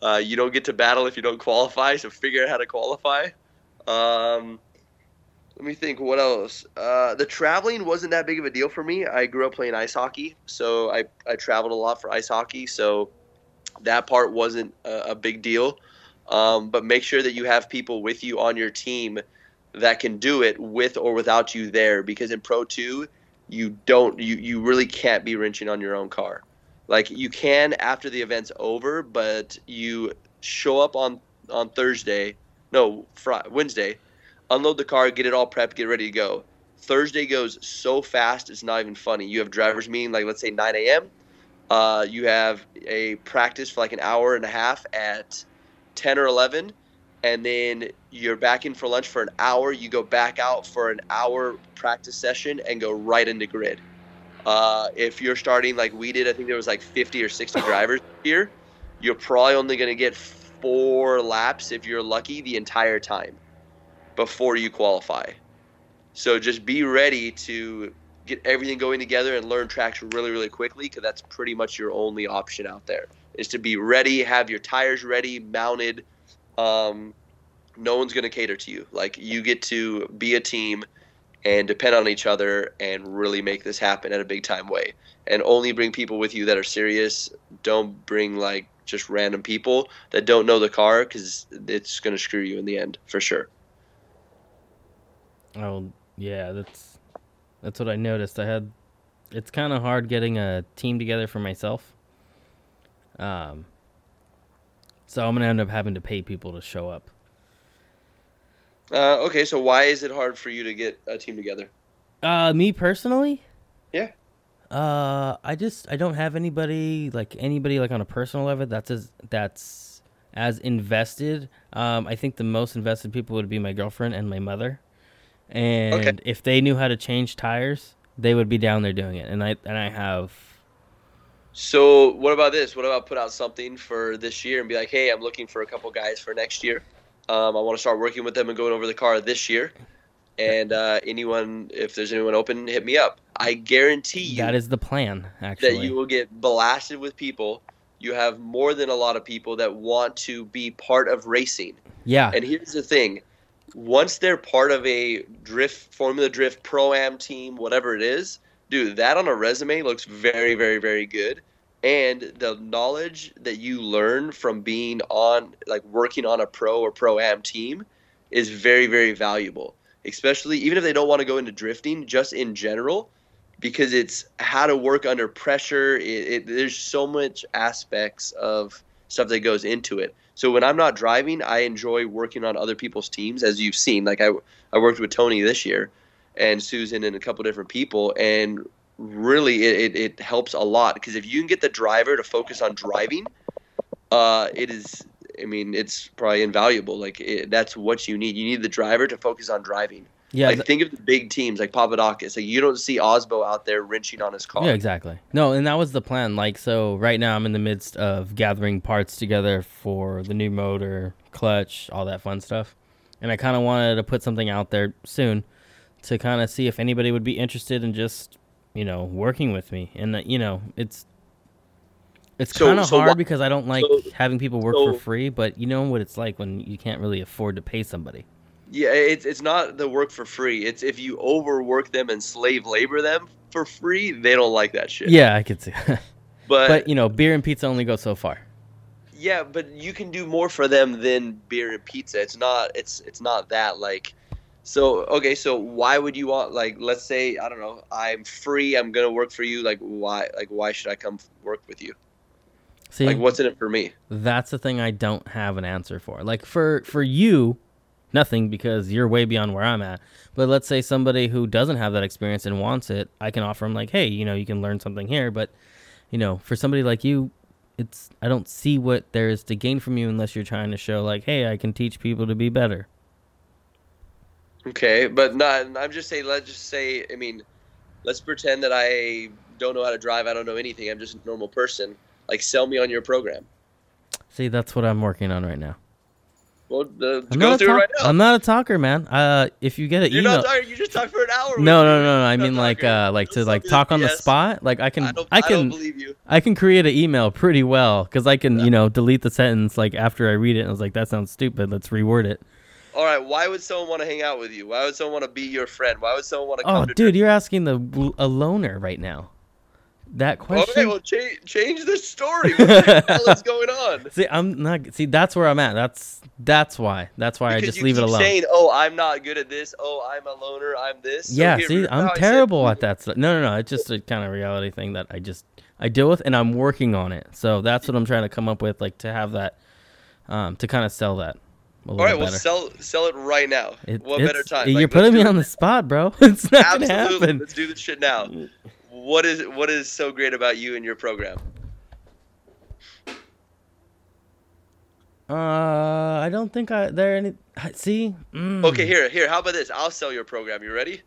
Uh, you don't get to battle if you don't qualify, so figure out how to qualify. Um, let me think. What else? Uh, the traveling wasn't that big of a deal for me. I grew up playing ice hockey, so I, I traveled a lot for ice hockey. So that part wasn't a, a big deal. Um, but make sure that you have people with you on your team that can do it with or without you there, because in Pro Two, you don't you you really can't be wrenching on your own car. Like you can after the event's over, but you show up on on Thursday, no, Friday, Wednesday, unload the car, get it all prepped, get ready to go. Thursday goes so fast, it's not even funny. You have drivers meeting like let's say 9 a.m. Uh, you have a practice for like an hour and a half at 10 or 11, and then you're back in for lunch for an hour. You go back out for an hour practice session and go right into grid. Uh, if you're starting like we did, I think there was like 50 or 60 drivers here. You're probably only going to get four laps if you're lucky the entire time before you qualify. So just be ready to get everything going together and learn tracks really, really quickly because that's pretty much your only option out there is to be ready, have your tires ready, mounted. Um, no one's going to cater to you. Like you get to be a team and depend on each other and really make this happen at a big time way. And only bring people with you that are serious. Don't bring like just random people that don't know the car because it's going to screw you in the end for sure. Oh yeah, that's that's what I noticed. I had it's kind of hard getting a team together for myself. Um, so I'm gonna end up having to pay people to show up. Uh, okay, so why is it hard for you to get a team together? Uh, me personally. Yeah. Uh, I just I don't have anybody like anybody like on a personal level that's as that's as invested. Um, I think the most invested people would be my girlfriend and my mother. And Okay. if they knew how to change tires, they would be down there doing it. And I and I have So what about this? What about put out something for this year and be like, hey, I'm looking for a couple guys for next year. Um, I want to start working with them and going over the car this year. And uh, anyone, if there's anyone open, hit me up. I guarantee you that is the plan actually. that you will get blasted with people. You have more than a lot of people that want to be part of racing. yeah. And here's the thing: once they're part of a drift, Formula Drift Pro Am team, whatever it is, dude, that on a resume looks very, very, very good. And the knowledge that you learn from being on, like working on a pro or pro am team, is very, very valuable. Especially even if they don't want to go into drifting, just in general, because it's how to work under pressure. It, it, there's so much aspects of stuff that goes into it. So when I'm not driving, I enjoy working on other people's teams, as you've seen. Like I, I worked with Tony this year, and Susan and a couple different people, and really it, it, it helps a lot because if you can get the driver to focus on driving, uh, it is. I mean, it's probably invaluable. Like it, that's what you need. You need the driver to focus on driving. Yeah. like th- think of the big teams like Papadakis. Like you don't see Aasbø out there wrenching on his car. Yeah, exactly. No, and that was the plan. Like, so right now I'm in the midst of gathering parts together for the new motor, clutch, all that fun stuff. And I kind of wanted to put something out there soon to kind of see if anybody would be interested in just, you know, working with me. And, that, you know, it's. It's So- kind of so hard because I don't like so- having people work for free, but you know what it's like when you can't really afford to pay somebody. Yeah, it's it's not the work for free. It's if you overwork them and slave labor them for free, they don't like that shit. Yeah, I could see. But, but, you know, beer and pizza only go so far. yeah, but you can do more for them than beer and pizza. It's not it's it's not that like so okay, so why would you want like let's say, I don't know, I'm free, I'm going to work for you, like why like why should I come work with you? See, Like what's in it for me? That's the thing I don't have an answer for. Like for for you, nothing because you're way beyond where I'm at. But let's say somebody who doesn't have that experience and wants it, I can offer them like, hey, you know, you can learn something here. But you know, for somebody like you, it's I don't see what there is to gain from you unless you're trying to show like, hey, I can teach people to be better. Okay, but not. I'm just saying. Let's just say. I mean, let's pretend that I don't know how to drive. I don't know anything. I'm just a normal person. Like, sell me on your program. See, that's what I'm working on right now. Well, uh, I'm go not, a through talk- right now. I'm not a talker, man. Uh, if you get an You're email, not talking. You just talk for an hour. no, no, no, no. I mean like, uh, like to like talk on the spot. Like I can, I I can, believe you. I can create an email pretty well because I can, you know, delete the sentence like after I read it. and I was like, that sounds stupid. Let's reword it. All right. Why would someone want to hang out with you? Why would someone want to be your friend? Why would someone want to come Oh, to dude, you're asking the a loner right now. That question. Okay, well, cha- change the story. What the hell is going on? See, I'm not. See, that's where I'm at. That's that's why. That's why I just leave it alone. Saying, "Oh, I'm not good at this. Oh, I'm a loner. I'm this." So yeah. here, see, I'm I said- terrible at that stuff. No, no, no. It's just a kind of reality thing that I just I deal with, and I'm working on it. So that's what I'm trying to come up with, like to have that, um, to kind of sell that. All right, well, sell sell it right now. It- what better time? You're Like, putting me on the spot, bro. It's not gonna Absolutely. happen. Let's do this shit now. What is what is so great about you and your program? Uh, I don't think I there any. See, mm. Okay, here, here. How about this? I'll sell your program. You ready?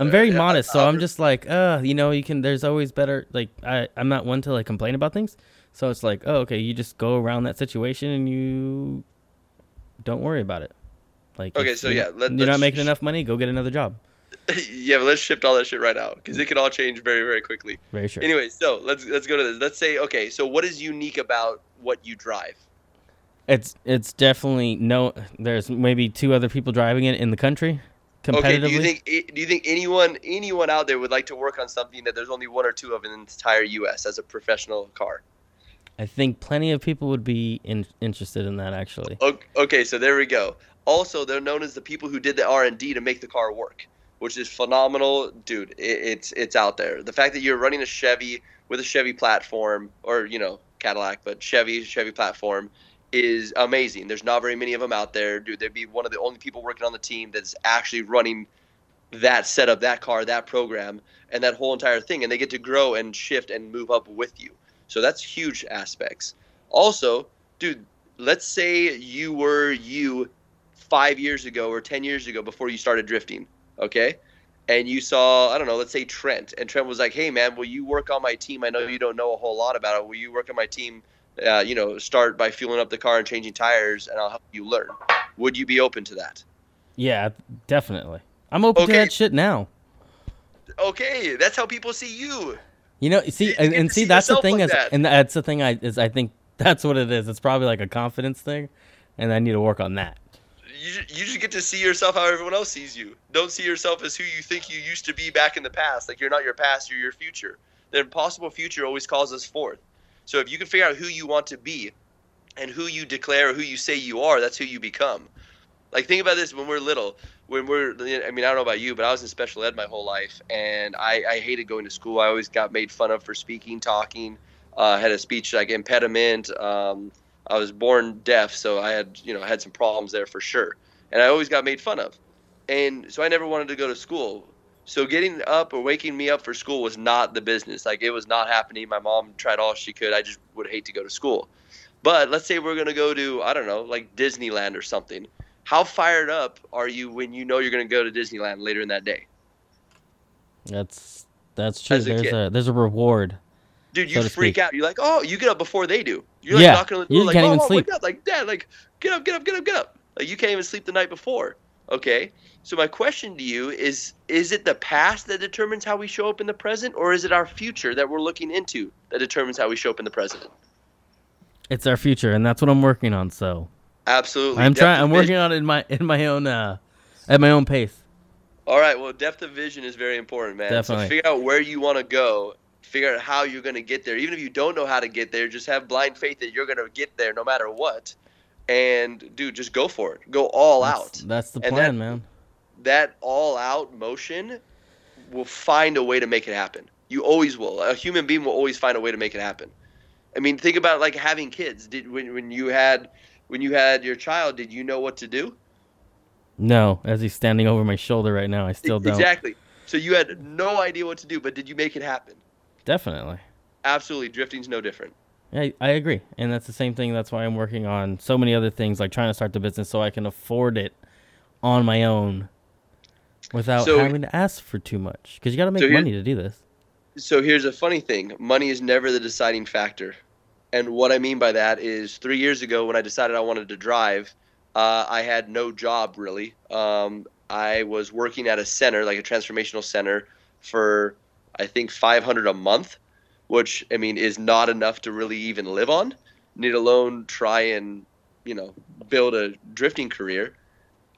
I'm very yeah, modest, so I'll- I'm just like, uh, you know, you can. There's always better. Like, I, I'm not one to like complain about things, so it's like, oh, okay, you just go around that situation and you don't worry about it. Like, Okay, so you're- yeah, let- you're not making sh- enough money, go get another job. yeah, but let's shift all that shit right out because it can all change very, very quickly. Very sure. Anyway, so let's let's go to this. Let's say, okay, so what is unique about what you drive? It's it's definitely no. There's maybe two other people driving it in the country, competitively. Okay, do you think eh, do you think anyone anyone out there would like to work on something that there's only one or two of in the entire U.S. as a professional car? I think plenty of people would be in, interested in that actually. Okay, so there we go. Also, they're known as the people who did the R and D to make the car work, which is phenomenal, dude. It, it's it's out there. The fact that you're running a Chevy with a Chevy platform, or you know Cadillac, but Chevy Chevy platform, is amazing. There's not very many of them out there, dude. They'd be one of the only people working on the team that's actually running that setup, that car, that program, and that whole entire thing, and they get to grow and shift and move up with you. So that's huge aspects. Also, dude, let's say you were you five years ago or 10 years ago before you started drifting, okay? And you saw, I don't know, let's say Trent. And Trent was like, hey, man, will you work on my team? I know you don't know a whole lot about it. Will you work on my team? Uh, you know, start by fueling up the car and changing tires, and I'll help you learn. Would you be open to that? Yeah, definitely. I'm open to that shit now. Okay, that's how people see you. You know, see, You and, and see, see that's the thing like is, that. and that's the thing I is I think that's what it is. It's probably like a confidence thing, and I need to work on that. You, you just get to see yourself how everyone else sees you. Don't see yourself as who you think you used to be back in the past. Like you're not your past, you're your future. The impossible future always calls us forth. So if you can figure out who you want to be and who you declare or who you say you are, that's who you become. Like think about this when we're little. When we're I mean, I don't know about you, but I was in special ed my whole life and I, I hated going to school. I always got made fun of for speaking, talking, uh, had a speech like impediment. Um, I was born deaf, so I had you know had some problems there for sure, and I always got made fun of, and so I never wanted to go to school. So getting up or waking me up for school was not the business. Like it was not happening. My mom tried all she could. I just would hate to go to school. But let's say we're gonna go to I don't know like Disneyland or something. How fired up are you when you know you're gonna go to Disneyland later in that day? That's that's true. A there's kid. a there's a reward. Dude, you to freak out. You're like, oh, you get up before they do. You're like Yeah, knocking on the you door, like, can't Mom, even Mom, sleep. wake up. Like, Dad, like, get up, get up, get up, get up. Like, you can't even sleep the night before. Okay. So my question to you is: Is it the past that determines how we show up in the present, or is it our future that we're looking into that determines how we show up in the present? It's our future, and that's what I'm working on. So Absolutely. I'm trying. I'm working on it in my in my own uh, at my own pace. All right. Well, depth of vision is very important, man. Definitely. So figure out where you want to go. Figure out how you're going to get there. Even if you don't know how to get there, just have blind faith that you're going to get there no matter what. And dude, just go for it. Go all That's, out. That's the plan, that- man. That all out motion will find a way to make it happen. You always will. A human being will always find a way to make it happen. I mean, think about like having kids. Did when when you had when you had your child, did you know what to do? No, as he's standing over my shoulder right now, I still don't. Exactly. So you had no idea what to do, but did you make it happen? Definitely. Absolutely. Drifting's no different. I, I agree. And that's the same thing. That's why I'm working on so many other things, like trying to start the business so I can afford it on my own without So- having to ask for too much. Because you got to make So money to do this. So here's a funny thing: money is never the deciding factor. And what I mean by that is three years ago when I decided I wanted to drive, uh, I had no job really. Um, I was working at a center, like a transformational center, for I think 500 a month, which I mean is not enough to really even live on, need alone try and you know build a drifting career.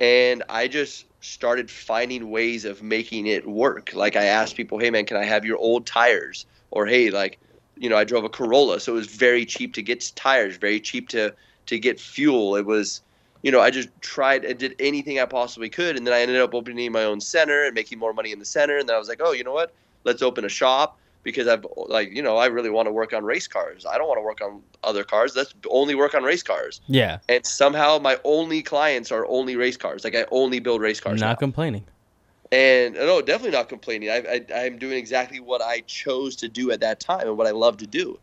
And I just started finding ways of making it work. Like I asked people, "Hey man, can I have your old tires?" Or "Hey, like you know, I drove a Corolla, so it was very cheap to get tires, very cheap to to get fuel. It was, you know, I just tried and did anything I possibly could, and then I ended up opening my own center and making more money in the center. And then I was like, oh, you know what? Let's open a shop because I've like, you know, I really want to work on race cars. I don't want to work on other cars. Let's only work on race cars. Yeah. And somehow my only clients are only race cars. Like I only build race cars. Not now. complaining. And no, definitely not complaining. I, I, I'm doing exactly what I chose to do at that time and what I love to do.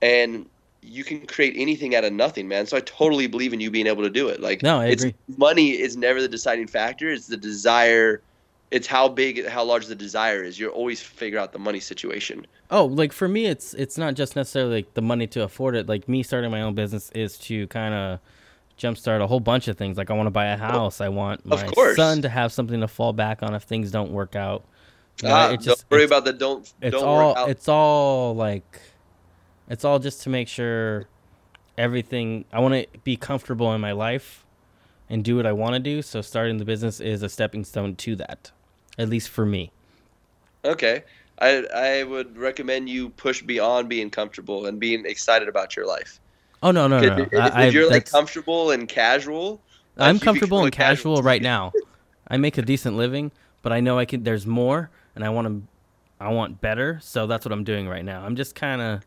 And you can create anything out of nothing, man. So I totally believe in you being able to do it. Like, No, I it's, agree. money is never the deciding factor. It's the desire. It's how big, how large the desire is. You're always figure out the money situation. Oh, like for me, it's it's not just necessarily like the money to afford it. Like me starting my own business is to kind of jumpstart a whole bunch of things. Like I want to buy a house. I want my son to have something to fall back on if things don't work out. You know, Ah, just- don't worry about the don't. it's don't all it's all like it's all just to make sure everything I want to be comfortable in my life and do what I want to do. So starting the business is a stepping stone to that, at least for me. Okay. I I would recommend you push beyond being comfortable and being excited about your life. Oh no no no! If, I, if you're I, like comfortable and casual, I'm comfortable and casual casual right now. I make a decent living, but I know I can. There's more, and I want to. I want better, so that's what I'm doing right now. I'm just kind of.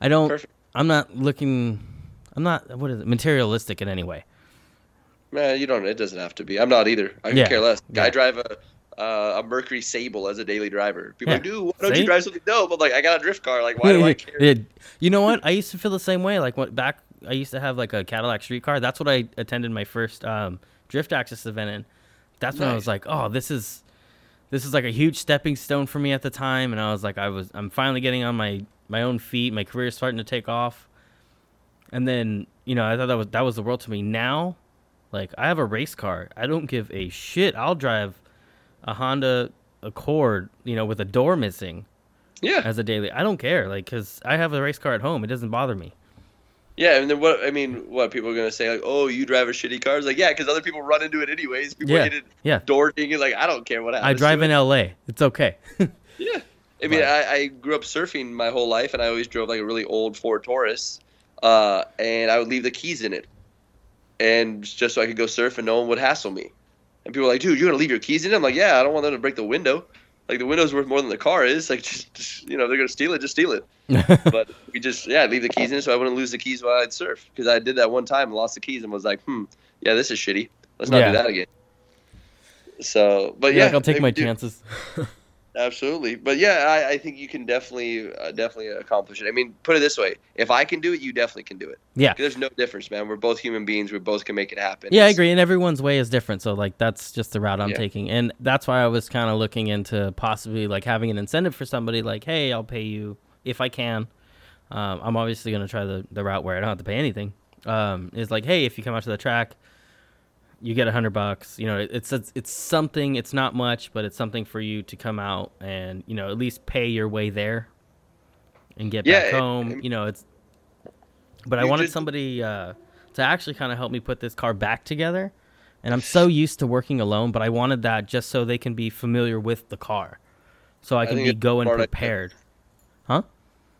I don't. Perfect. I'm not looking. I'm not. What is it? Materialistic in any way. Man, you don't. It doesn't have to be. I'm not either. I Yeah, care less. yeah. I drive a uh, a Mercury Sable as a daily driver. People are like, dude, why don't See? you drive something? No, but like I got a drift car. Like, why do I care? You know what? I used to feel the same way. Like what back, I used to have like a Cadillac street car. That's what I attended my first um, drift access event in. That's when I was like, oh, this is, this is like a huge stepping stone for me at the time. And I was like, I was, I'm finally getting on my my own feet. My career's starting to take off. And then you know, I thought that was that was the world to me. Now, like I have a race car. I don't give a shit. I'll drive a Honda Accord, you know, with a door missing Yeah, as a daily. I don't care, like, cause I have a race car at home. It doesn't bother me. yeah. And then what? I mean, what people are gonna say? Like, oh, you drive a shitty car? It's like, yeah, because other people run into it anyways. People Yeah, hit it yeah. door dinging. Like, I don't care what happens. I drive in it. L.A. It's okay. Yeah. I mean, Right. I, I grew up surfing my whole life, and I always drove like a really old Ford Taurus, uh, and I would leave the keys in it, and just so I could go surf and no one would hassle me. And people were like, "Dude, you're gonna leave your keys in it?" I'm like, "Yeah, I don't want them to break the window. Like the window's worth more than the car is. Like, just, just you know, they're gonna steal it, just steal it." But we just yeah, I'd leave the keys in so I wouldn't lose the keys while I'd surf because I did that one time and lost the keys and was like, "Hmm, yeah, this is shitty. Let's not Yeah. do that again." So, but yeah, yeah, I'll take I my dude, chances. Absolutely, but yeah, I, I think you can definitely, uh, definitely accomplish it. I mean, put it this way: if I can do it, you definitely can do it. Yeah, there's no difference, man. We're both human beings. We both can make it happen. Yeah, I agree. And everyone's way is different. So, like, that's just the route I'm Yeah. taking. And that's why I was kind of looking into possibly like having an incentive for somebody, like, hey, I'll pay you if I can. Um, I'm obviously going to try the, the route where I don't have to pay anything. Um, is like, hey, if you come out to the track, you get a hundred bucks. You know, it's, it's it's something. It's not much, but it's something for you to come out and you know at least pay your way there and get Yeah, back home. and- you know, it's. But I wanted just- somebody uh, to actually kind of help me put this car back together, and I'm so used to working alone. But I wanted that just so they can be familiar with the car, so I can think be going smart idea. prepared.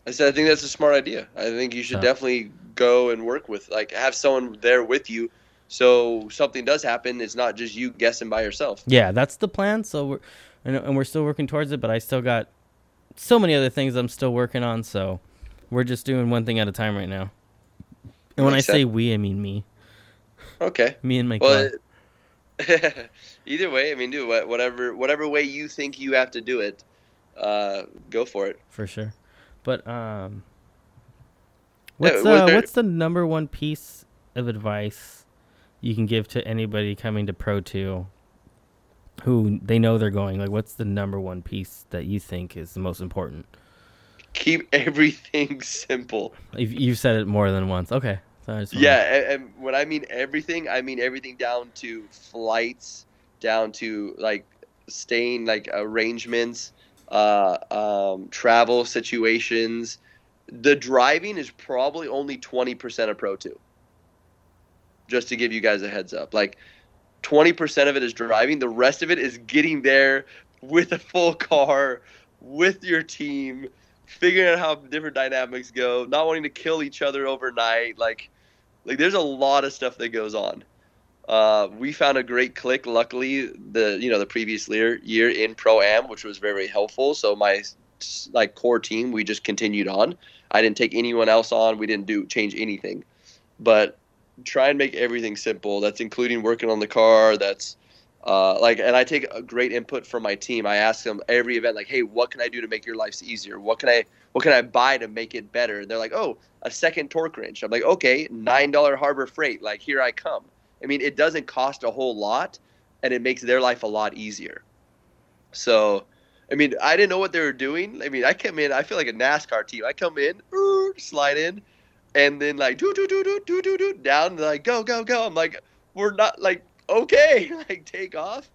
I said I think that's a smart idea. I think you should definitely go and work with, like, have someone there with you, so something does happen. It's not just you guessing by yourself. Yeah, that's the plan. So we're and, we're still working towards it, but I still got so many other things I'm still working on. So we're just doing one thing at a time right now. And when I say sense. we, I mean me, Okay. me and my Well, either way, I mean, do whatever whatever way you think you have to do it. Uh, go for it. for sure. But um, what's was uh, there- what's the number one piece of advice you can give to anybody coming to Pro Two, who they know they're going? Like, what's the number one piece that you think is the most important? keep everything simple. You've, you've said it more than once. Okay. So I just wanna- Yeah, and, and when I mean everything, I mean everything down to flights, down to like staying like arrangements, uh, um, travel situations. The driving is probably only twenty percent of Pro Two. Just to give you guys a heads up, like twenty percent of it is driving. The rest of it is getting there with a full car, with your team, figuring out how different dynamics go, not wanting to kill each other overnight, like like there's a lot of stuff that goes on. Uh, we found a great click. Luckily, the you know the previous year year in pro am, which was very very helpful. So my like core team, we just continued on. I didn't take anyone else on. We didn't do change anything, but try and make everything simple. That's including working on the car. That's uh, like, and I take a great input from my team. I ask them every event, like, "Hey, what can I do to make your lives easier? What can I, what can I buy to make it better?" And they're like, "Oh, a second torque wrench." I'm like, "Okay, nine dollar Harbor Freight. Like, here I come." I mean, it doesn't cost a whole lot, and it makes their life a lot easier. So, I mean, I didn't know what they were doing. I mean, I come in, I feel like a NASCAR team. I come in, er, slide in, and then like do do do do do do do down, like go go go. I'm like, we're not like okay, like take off.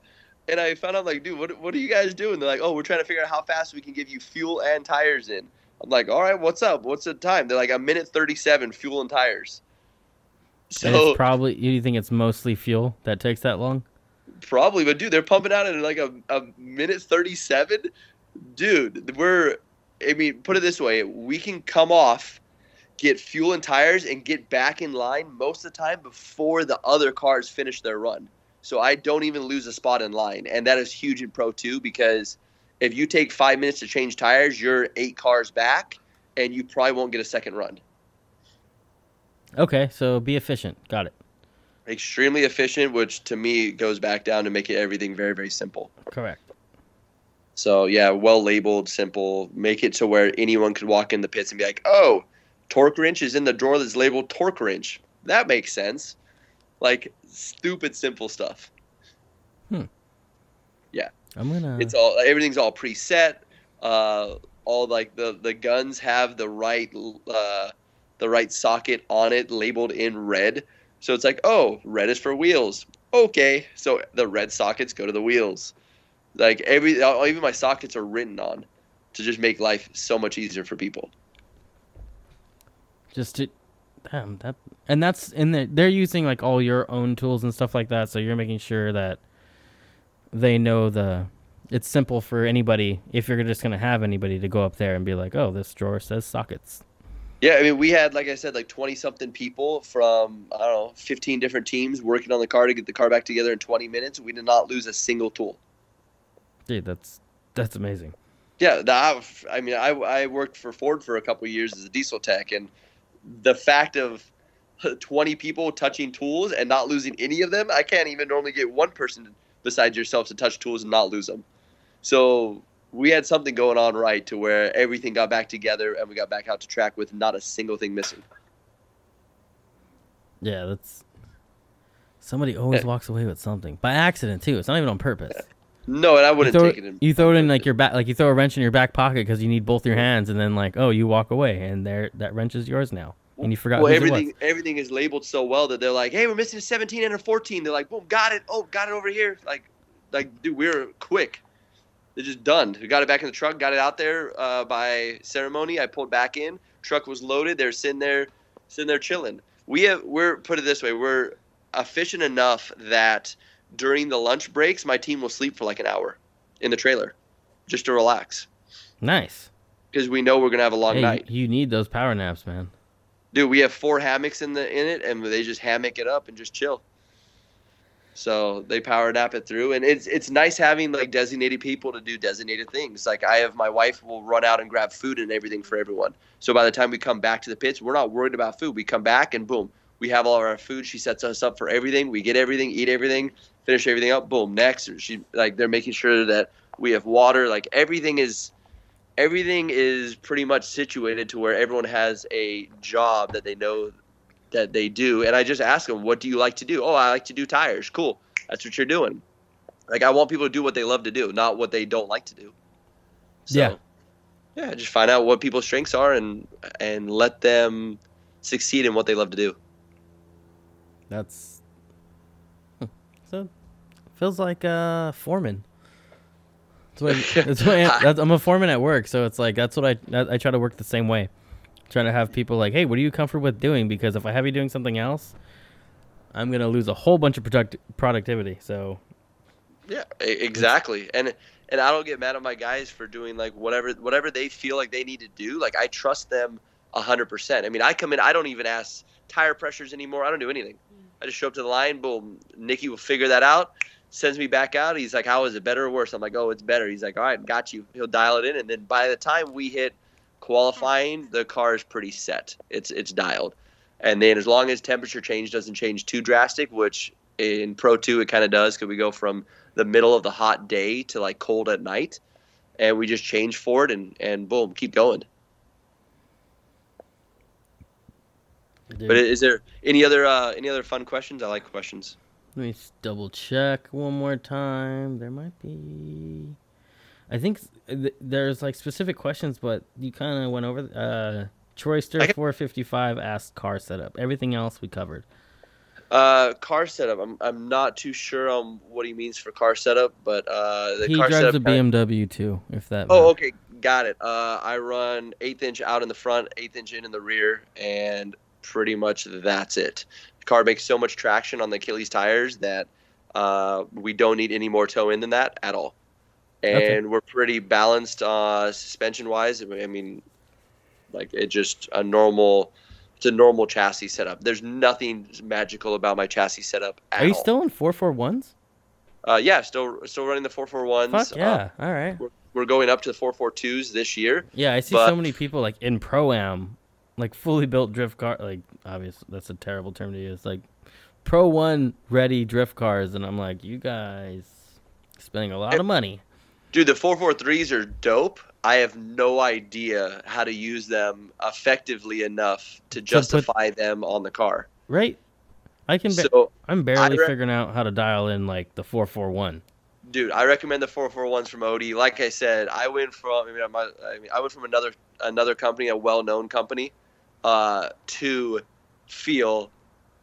And I found out like, dude, what what are you guys doing? They're like, oh, we're trying to figure out how fast we can give you fuel and tires in. I'm like, all right, what's up? What's the time? They're like a minute thirty-seven, fuel and tires. So it's probably you think it's mostly fuel that takes that long? Probably, but dude, they're pumping out in like a, a minute 37. Dude, we're, I mean, put it this way we can come off, get fuel and tires, and get back in line most of the time before the other cars finish their run. So I don't even lose a spot in line. And that is huge in Pro 2 because if you take five minutes to change tires, you're eight cars back and you probably won't get a second run. Okay, so be efficient. Got it. Extremely efficient, which to me goes back down to making everything very, very simple. Correct. So yeah, well labeled, simple. Make it to where anyone could walk in the pits and be like, "Oh, torque wrench is in the drawer that's labeled torque wrench." That makes sense. Like stupid simple stuff. Hmm. Yeah. I'm gonna. It's all everything's all preset. Uh, all like the the guns have the right uh, the right socket on it labeled in red. So it's like, oh, red is for wheels. Okay, so the red sockets go to the wheels. Like every even my sockets are written on to just make life so much easier for people. Just to damn that and that's in the they're using like all your own tools and stuff like that so you're making sure that they know the it's simple for anybody if you're just going to have anybody to go up there and be like oh this drawer says sockets Yeah, I mean, we had, like I said, like 20 something people from, I don't know, 15 different teams working on the car to get the car back together in 20 minutes. We did not lose a single tool. dude that's that's amazing Yeah, that, I mean, I, I worked for Ford for a couple of years as a diesel tech, and the fact of 20 people touching tools and not losing any of them, I can't even normally get one person besides yourself to touch tools and not lose them. So we had something going on right to where everything got back together and we got back out to track with not a single thing missing. yeah that's somebody always eh. walks away with something by accident too it's not even on purpose No, and I wouldn't throw, take it in. you throw it in like your back like you throw a wrench in your back pocket because you need both your hands and then like oh you walk away and there that wrench is yours now and you forgot well, whose it was. everything everything is labeled so well that they're like, "Hey, we're missing a 17 and a 14." They're like, "Boom, got it! Oh, got it over here!" Like, like, dude, we're quick. They're just done. We got it back in the truck, got it out there uh, by ceremony. I pulled back in. Truck was loaded. They're sitting there, sitting there chilling. We have we're put it this way: we're efficient enough that during the lunch breaks, my team will sleep for like an hour in the trailer, just to relax, nice because we know we're gonna have a long Hey, night. you need those power naps man Dude, we have four hammocks in the in it, and they just hammock it up and just chill. So they power nap it through, and it's it's nice having like designated people to do designated things. Like I have my wife will run out and grab food and everything for everyone. So by the time we come back to the pits, we're not worried about food. We come back and boom, we have all of our food. She sets us up for everything. We get everything, eat everything, finish everything up. Boom, next. She like they're making sure that we have water. Like everything is everything is pretty much situated to where everyone has a job that they know that they do. And I just ask them, what do you like to do? Oh, I like to do tires. Cool. That's what you're doing. Like I want people to do what they love to do, not what they don't like to do. So, Yeah. Yeah, just find out what people's strengths are and and let them succeed in what they love to do. That's feels like uh foreman. That's what, that's what I, that's, I'm a foreman at work, so it's like that's what I I try to work the same way. Trying to have people like, hey, what are you comfortable with doing? Because if I have you doing something else, I'm gonna lose a whole bunch of product productivity. So yeah, exactly. And and I don't get mad at my guys for doing like whatever whatever they feel like they need to do. Like I trust them hundred percent. I mean, I come in, I don't even ask tire pressures anymore. I don't do anything. I just show up to the line. Boom, Nicky will figure that out. Sends me back out. He's like, "How is it better or worse?" I'm like, "Oh, it's better." He's like, "All right, got you." He'll dial it in, and then by the time we hit qualifying, the car is pretty set. It's it's dialed, and then as long as temperature change doesn't change too drastic, which in Pro Two it kind of does, because we go from the middle of the hot day to like cold at night, and we just change for it, and and boom, keep going. Dude. But is there any other uh, any other fun questions? I like questions. Let me double check one more time. There might be. I think th- there's like specific questions, but you kind of went over. Uh, Troyster four fifty five asked car setup. Everything else we covered. Uh, car setup. I'm I'm not too sure on what he means for car setup, but uh, the he car drives a BMW too. If that. Oh, okay, got it. Uh, I run eighth inch out in the front, eighth inch in in the rear, and pretty much that's it. The car makes so much traction on the Achilles tires that uh, we don't need any more toe in than that at all. And okay. we're pretty balanced uh, suspension wise. I mean, like it just a normal, it's a normal chassis setup. There's nothing magical about my chassis setup. Are you all. still in four four ones? Uh, yeah, still still running the four four ones. Fuck yeah! Uh, all right. We're, we're, going up to the four four twos this year. Yeah, I see so many people like in pro am like fully built drift car like obviously that's a terrible term to use like pro one ready drift cars and i'm like you guys spending a lot of money. Dude the 443s are dope. I have no idea how to use them effectively enough to justify put, them on the car. Right. I can ba- so i'm barely re- figuring out how to dial in like the 441 dude i recommend the 441s from Odi like i said i went from i mean, I, mean, I went from another another company a well-known company uh, to Feal.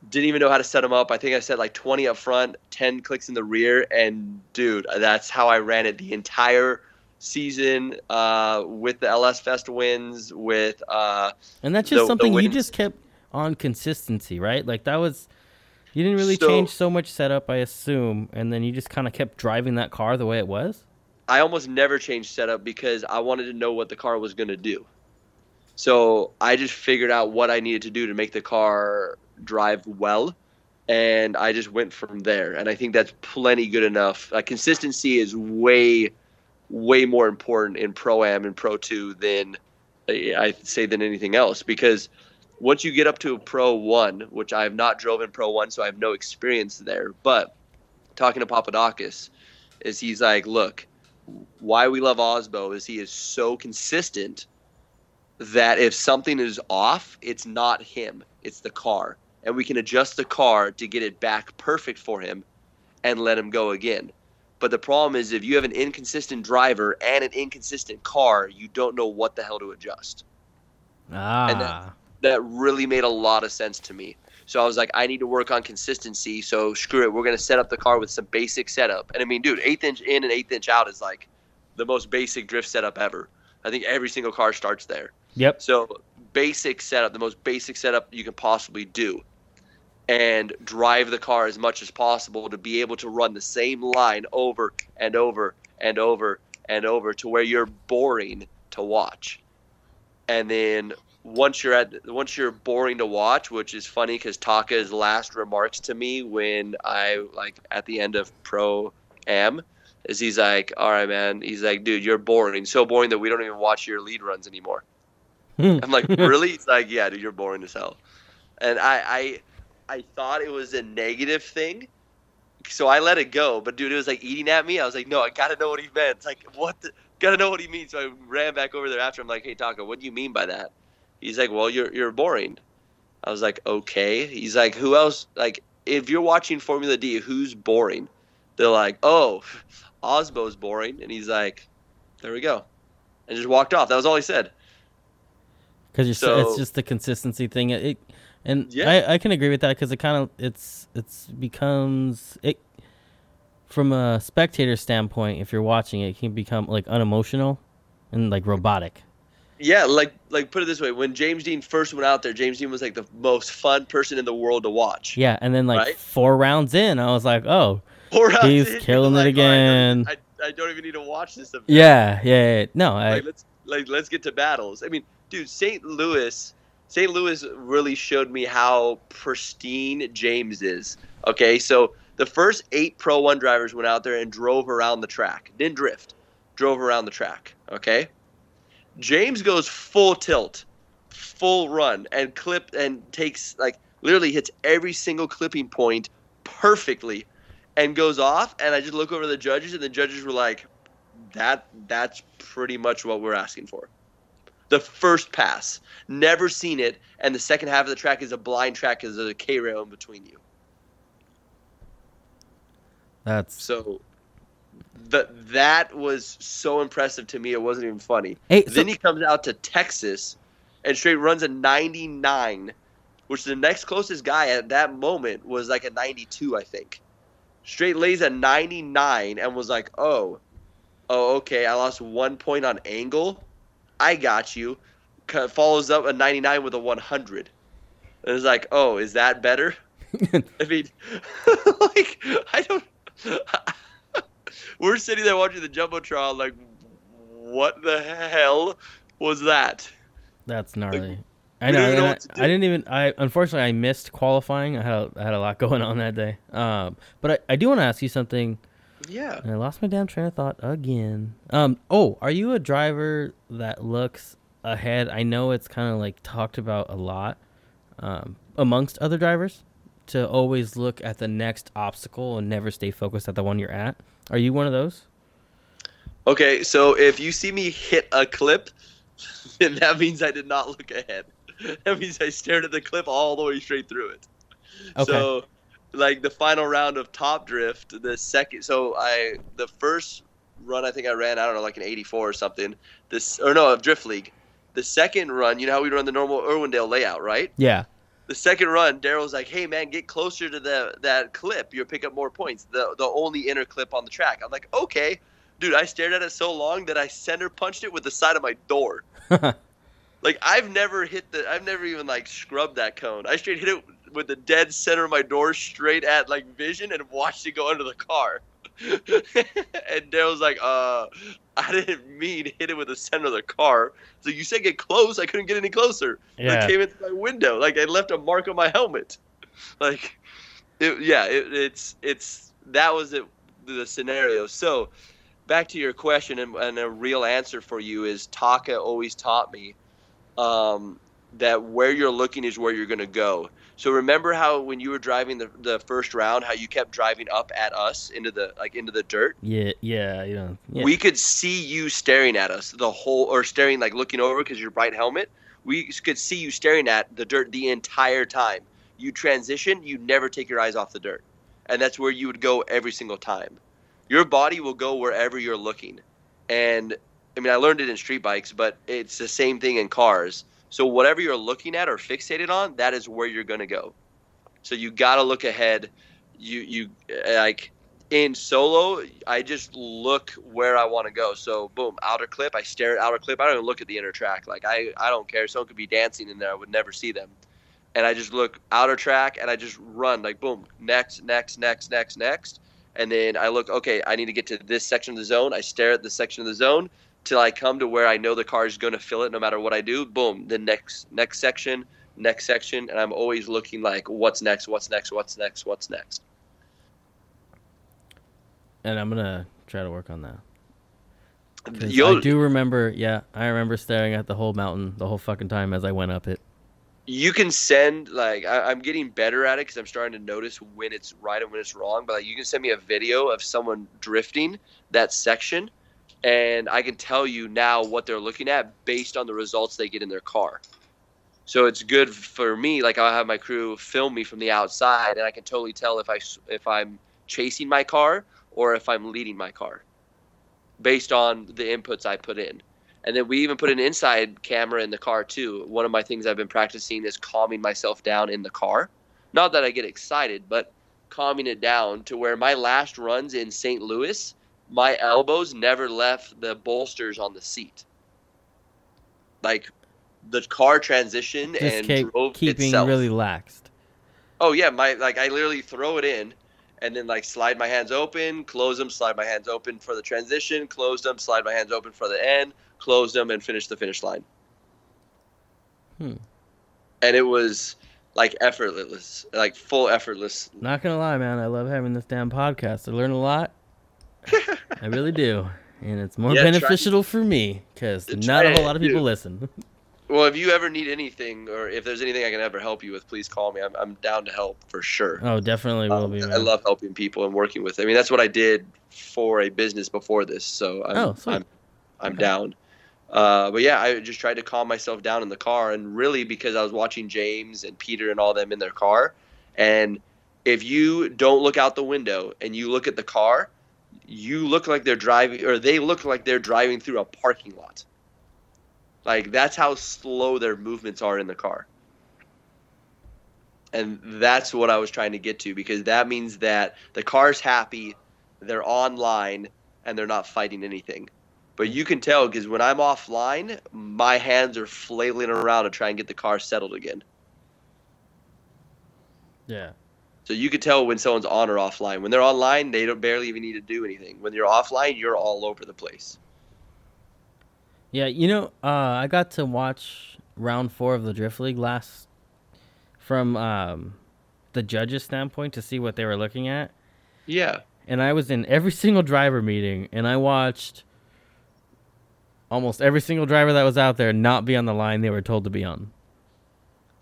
Didn't even know how to set them up. I think I set like 20 up front, 10 clicks in the rear, and dude, that's how I ran it the entire season uh, with the LS Fest wins. With uh, and that's just the, something the you just kept on consistency, right? Like that was you didn't really so, change so much setup, I assume, and then you just kind of kept driving that car the way it was. I almost never changed setup because I wanted to know what the car was going to do. So I just figured out what I needed to do to make the car drive well, and I just went from there. And I think that's plenty good enough. Like consistency is way, way more important in Pro Am and Pro Two than I say than anything else because once you get up to a Pro One, which I have not driven Pro One, so I have no experience there. But talking to Papadakis, is he's like, look, why we love Aasbø is he is so consistent that if something is off, it's not him, it's the car. And we can adjust the car to get it back perfect for him and let him go again. But the problem is if you have an inconsistent driver and an inconsistent car, you don't know what the hell to adjust. Ah. And that, that really made a lot of sense to me. So I was like, I need to work on consistency. So screw it. We're going to set up the car with some basic setup. And I mean, dude, eighth inch in and eighth inch out is like the most basic drift setup ever. I think every single car starts there. Yep. So basic setup, the most basic setup you can possibly do, and drive the car as much as possible to be able to run the same line over and over and over and over to where you're boring to watch. And then once you're at once you're boring to watch, which is funny because Taka's last remarks to me when I like at the end of Pro Am is he's like, "All right, man." He's like, "Dude, you're boring. So boring that we don't even watch your lead runs anymore." Hmm. I'm like, really? He's like, yeah, dude, you're boring as hell. And I, I, I thought it was a negative thing, so I let it go. But dude, it was like eating at me. I was like, no, I gotta know what he meant. It's like, what? The, gotta know what he means. So I ran back over there after. I'm like, hey, Taka, what do you mean by that? He's like, well, you're you're boring. I was like, okay. He's like, who else? Like, if you're watching Formula D, who's boring? They're like, oh, Aasbø's boring, and he's like, there we go and just walked off. That was all he said. Because you're so, it's just the consistency thing. It, and yeah. I, I can agree with that because it kind of it's it's becomes it from a spectator standpoint. If you're watching it, it can become like unemotional and like robotic. Yeah, like like put it this way: when James Deane first went out there, James Deane was like the most fun person in the world to watch. Yeah, and then like right? four rounds in, I was like, oh, he's in, killing it oh, again. I, I, I, don't even need to watch this. Event. Yeah, yeah, yeah. no, I, like, let's like let's get to battles. I mean, dude, St. Louis, St. Louis really showed me how pristine James is. Okay, so the first eight Pro One drivers went out there and drove around the track, didn't drift, drove around the track. Okay James goes full tilt, full run, and clip and takes like literally hits every single clipping point perfectly, and goes off. And I just look over the judges, and the judges were like, "That that's pretty much what we're asking for." The first pass, never seen it, and the second half of the track is a blind track because there's a K rail in between you. That's so that that was so impressive to me. It wasn't even funny. Hey, so- then he comes out to Texas and straight runs a 99, which the next closest guy at that moment was like a 92, I think. Straight lays a 99 and was like, "Oh, oh, okay, I lost one point on angle. I got you." Follows up a 99 with a 100. And it's like, "Oh, is that better?" I mean, like I don't. We're sitting there watching the jumbotron, like, what the hell was that? That's gnarly. Like, I know. know I, I, didn't even. I unfortunately I missed qualifying. I had a, I had a lot going on that day. Um, but I, I do want to ask you something. Yeah. And I lost my damn train of thought again. Um. Oh, are you a driver that looks ahead? I know it's kind of like talked about a lot, um, amongst other drivers, to always look at the next obstacle and never stay focused at the one you're at. Are you one of those? Okay, so if you see me hit a clip, then that means I did not look ahead. That means I stared at the clip all the way straight through it. Okay. So, like the final round of Top Drift, the second, so I the first run I think I ran I don't know like an 84 or something. This or no of Drift League. The second run, you know how we run the normal Irwindale layout, right? Yeah the second run, Daryl's like, "Hey man, get closer to the that clip. You'll pick up more points. The the only inner clip on the track." I'm like, "Okay." Dude, I stared at it so long that I center punched it with the side of my door. like I've never hit the I've never even like scrubbed that cone. I straight hit it with the dead center of my door straight at like vision and watched it go under the car. and Daryl's like, uh, I didn't mean hit it with the center of the car. So you said get close. I couldn't get any closer. Yeah. It came into my window. Like I left a mark on my helmet. Like, it, yeah, it, it's it's that was it, the scenario. So back to your question and, and a real answer for you is Taka always taught me um, that where you're looking is where you're going to go. So remember how when you were driving the, the first round, how you kept driving up at us into the like into the dirt? Yeah, yeah, yeah. yeah. We could see you staring at us the whole, or staring like looking over because your bright helmet. We could see you staring at the dirt the entire time. You transition, you never take your eyes off the dirt, and that's where you would go every single time. Your body will go wherever you're looking, and I mean I learned it in street bikes, but it's the same thing in cars so whatever you're looking at or fixated on, that is where you're going to go. So you got to look ahead. You you like in solo, I just look where I want to go. So boom, outer clip, I stare at outer clip. I don't even look at the inner track. Like I I don't care. Someone could be dancing in there, I would never see them. And I just look outer track and I just run like boom, next, next, next, next, next. And then I look, okay, I need to get to this section of the zone. I stare at this section of the zone till I come to where I know the car is going to fill it no matter what I do. Boom, the next next section, next section, and I'm always looking like what's next, what's next, what's next, what's next. And I'm gonna try to work on that. I do remember, yeah, I remember staring at the whole mountain the whole fucking time as I went up it. You can send like I, am getting better at it because I'm starting to notice when it's right and when it's wrong. But like, you can send me a video of someone drifting that section, and I can tell you now what they're looking at based on the results they get in their car. So it's good for me. Like I'll have my crew film me from the outside, and I can totally tell if I if I'm chasing my car or if I'm leading my car, based on the inputs I put in. And then we even put an inside camera in the car too. One of my things I've been practicing is calming myself down in the car. Not that I get excited, but calming it down to where my last runs in St. Louis, my elbows never left the bolsters on the seat. Like the car transition Just and keep, drove keeping itself. really laxed. Oh yeah, my like I literally throw it in, and then like slide my hands open, close them, slide my hands open for the transition, close them, slide my hands open for the end, close them, and finish the finish line. Hmm. And it was like effortless, like full effortless. Not gonna lie, man, I love having this damn podcast. I learn a lot. I really do, and it's more Yeah, try- beneficial for me because not a whole lot of people dude. listen. Well, if you ever need anything, or if there's anything I can ever help you with, please call me. I'm, I'm down to help for sure. oh, definitely will Um, be. I love helping people and working with. Them. I mean, that's what I did for a business before this. So I'm, Oh. I'm, I'm Okay. down. Uh, but yeah, I just tried to calm myself down in the car, and really because I was watching James and Peter and all them in their car, and if you don't look out the window and you look at the car, you look like they're driving, or they look like they're driving through a parking lot. Like that's how slow their movements are in the car. And that's what I was trying to get to because that means that the car's happy, they're online, and they're not fighting anything. But you can tell because when I'm offline, my hands are flailing around to try and get the car settled again. Yeah. So you could tell when someone's on or offline. When they're online, they don't barely even need to do anything. When you're offline, you're all over the place. Yeah, you know, uh, I got to watch round four of the Drift League last from um, the judges' standpoint to see what they were looking at. Yeah. And I was in every single driver meeting, and I watched almost every single driver that was out there not be on the line they were told to be on.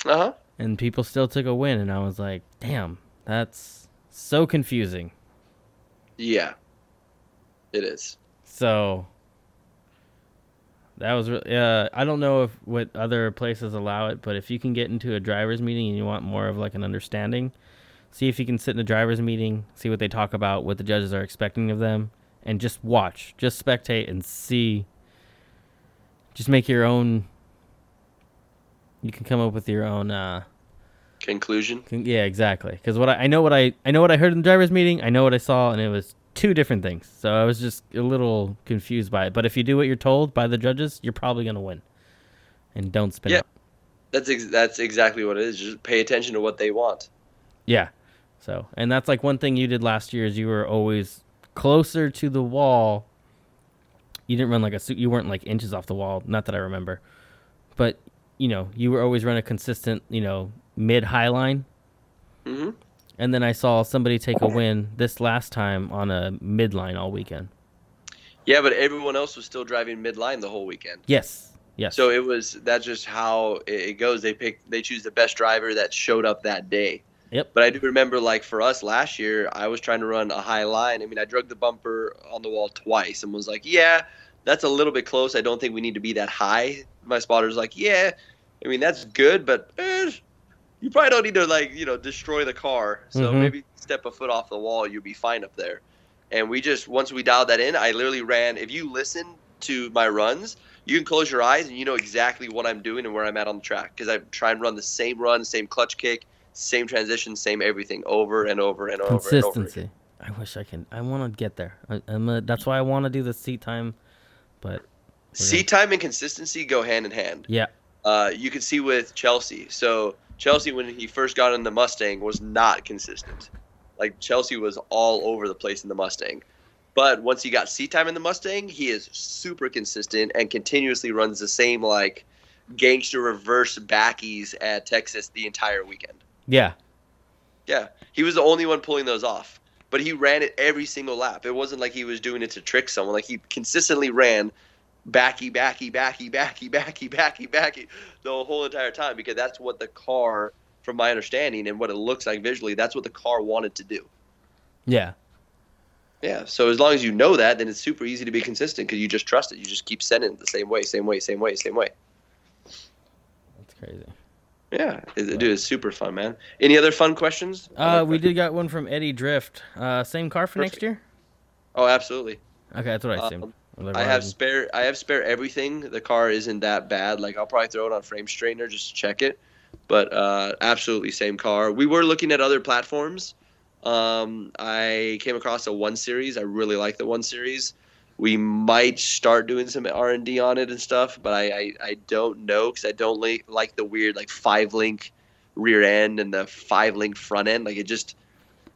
Uh huh. And people still took a win, and I was like, damn, that's so confusing. Yeah. It is. So that was really. Uh, I don't know if what other places allow it, but if you can get into a drivers meeting and you want more of like an understanding, see if you can sit in a drivers meeting, see what they talk about, what the judges are expecting of them, and just watch, just spectate and see. Just make your own. You can come up with your own. Uh, Conclusion. con- yeah, exactly. Because what I, I know what I I know what I heard in the drivers meeting. I know what I saw, and it was two different things. So I was just a little confused by it. But if you do what you're told by the judges, you're probably gonna win. And don't spin Yeah. That's ex- that's exactly what it is. Just pay attention to what they want. Yeah. So and that's like one thing you did last year is you were always closer to the wall. You didn't run like a suit. You weren't like inches off the wall. Not that I remember, but you know you were always running a consistent, you know, mid high line. hmm And then I saw somebody take a win this last time on a midline all weekend. Yeah, but everyone else was still driving midline the whole weekend. Yes. Yes. So it was that's just how it it goes. They pick they choose the best driver that showed up that day. Yep. But I do remember like for us last year, I was trying to run a high line. I mean, I drug the bumper on the wall twice and was like, "Yeah, that's a little bit close. I don't think we need to be that high." My spotter's like, "Yeah, I mean that's good, but eh, you probably don't need to like you know destroy the car. So Mhm. maybe step a foot off the wall, you'll be fine up there." And we just once we dialed that in, I literally ran. If you listen to my runs, you can close your eyes and you know exactly what I'm doing and where I'm at on the track because I try and run the same run, same clutch kick, same transition, same everything over and over and over and over. Consistency. again. I wish I can. I want to get there. I, I'm a, that's why I want to do the seat time. But Seat time and consistency go hand in hand. yeah, Uh, you can see with Chelsea. So Chelsea, when he first got in the Mustang, was not consistent. Like Chelsea was all over the place in the Mustang. But once he got seat time in the Mustang, he is super consistent and continuously runs the same like gangster reverse backies at Texas the entire weekend. yeah, Yeah, he was the only one pulling those off. But he ran it every single lap. It wasn't like he was doing it to trick someone. Like he consistently ran backy, backy, backy, backy, backy, backy, backy the whole entire time because that's what the car, from my understanding and what it looks like visually, that's what the car wanted to do. yeah. Yeah. So as long as you know that, then it's super easy to be consistent because you just trust it. You just keep sending it the same way, same way, same way, same way. That's crazy. Yeah, it, dude, it's super fun, man. Any other fun questions? Uh, we did got one from Eddie Drift. Uh, same car for next year. Oh, absolutely. Okay, that's what I assumed. Um, Like, I have spare. I have spare everything. The car isn't that bad. Like I'll probably throw it on frame straightener just to check it. But uh, absolutely same car. We were looking at other platforms. Um, I came across a one series. I really like the one series. We might start doing some R and D on it and stuff, but I I, I don't know because I don't like like the weird like five link rear end and the five link front end. Like it just.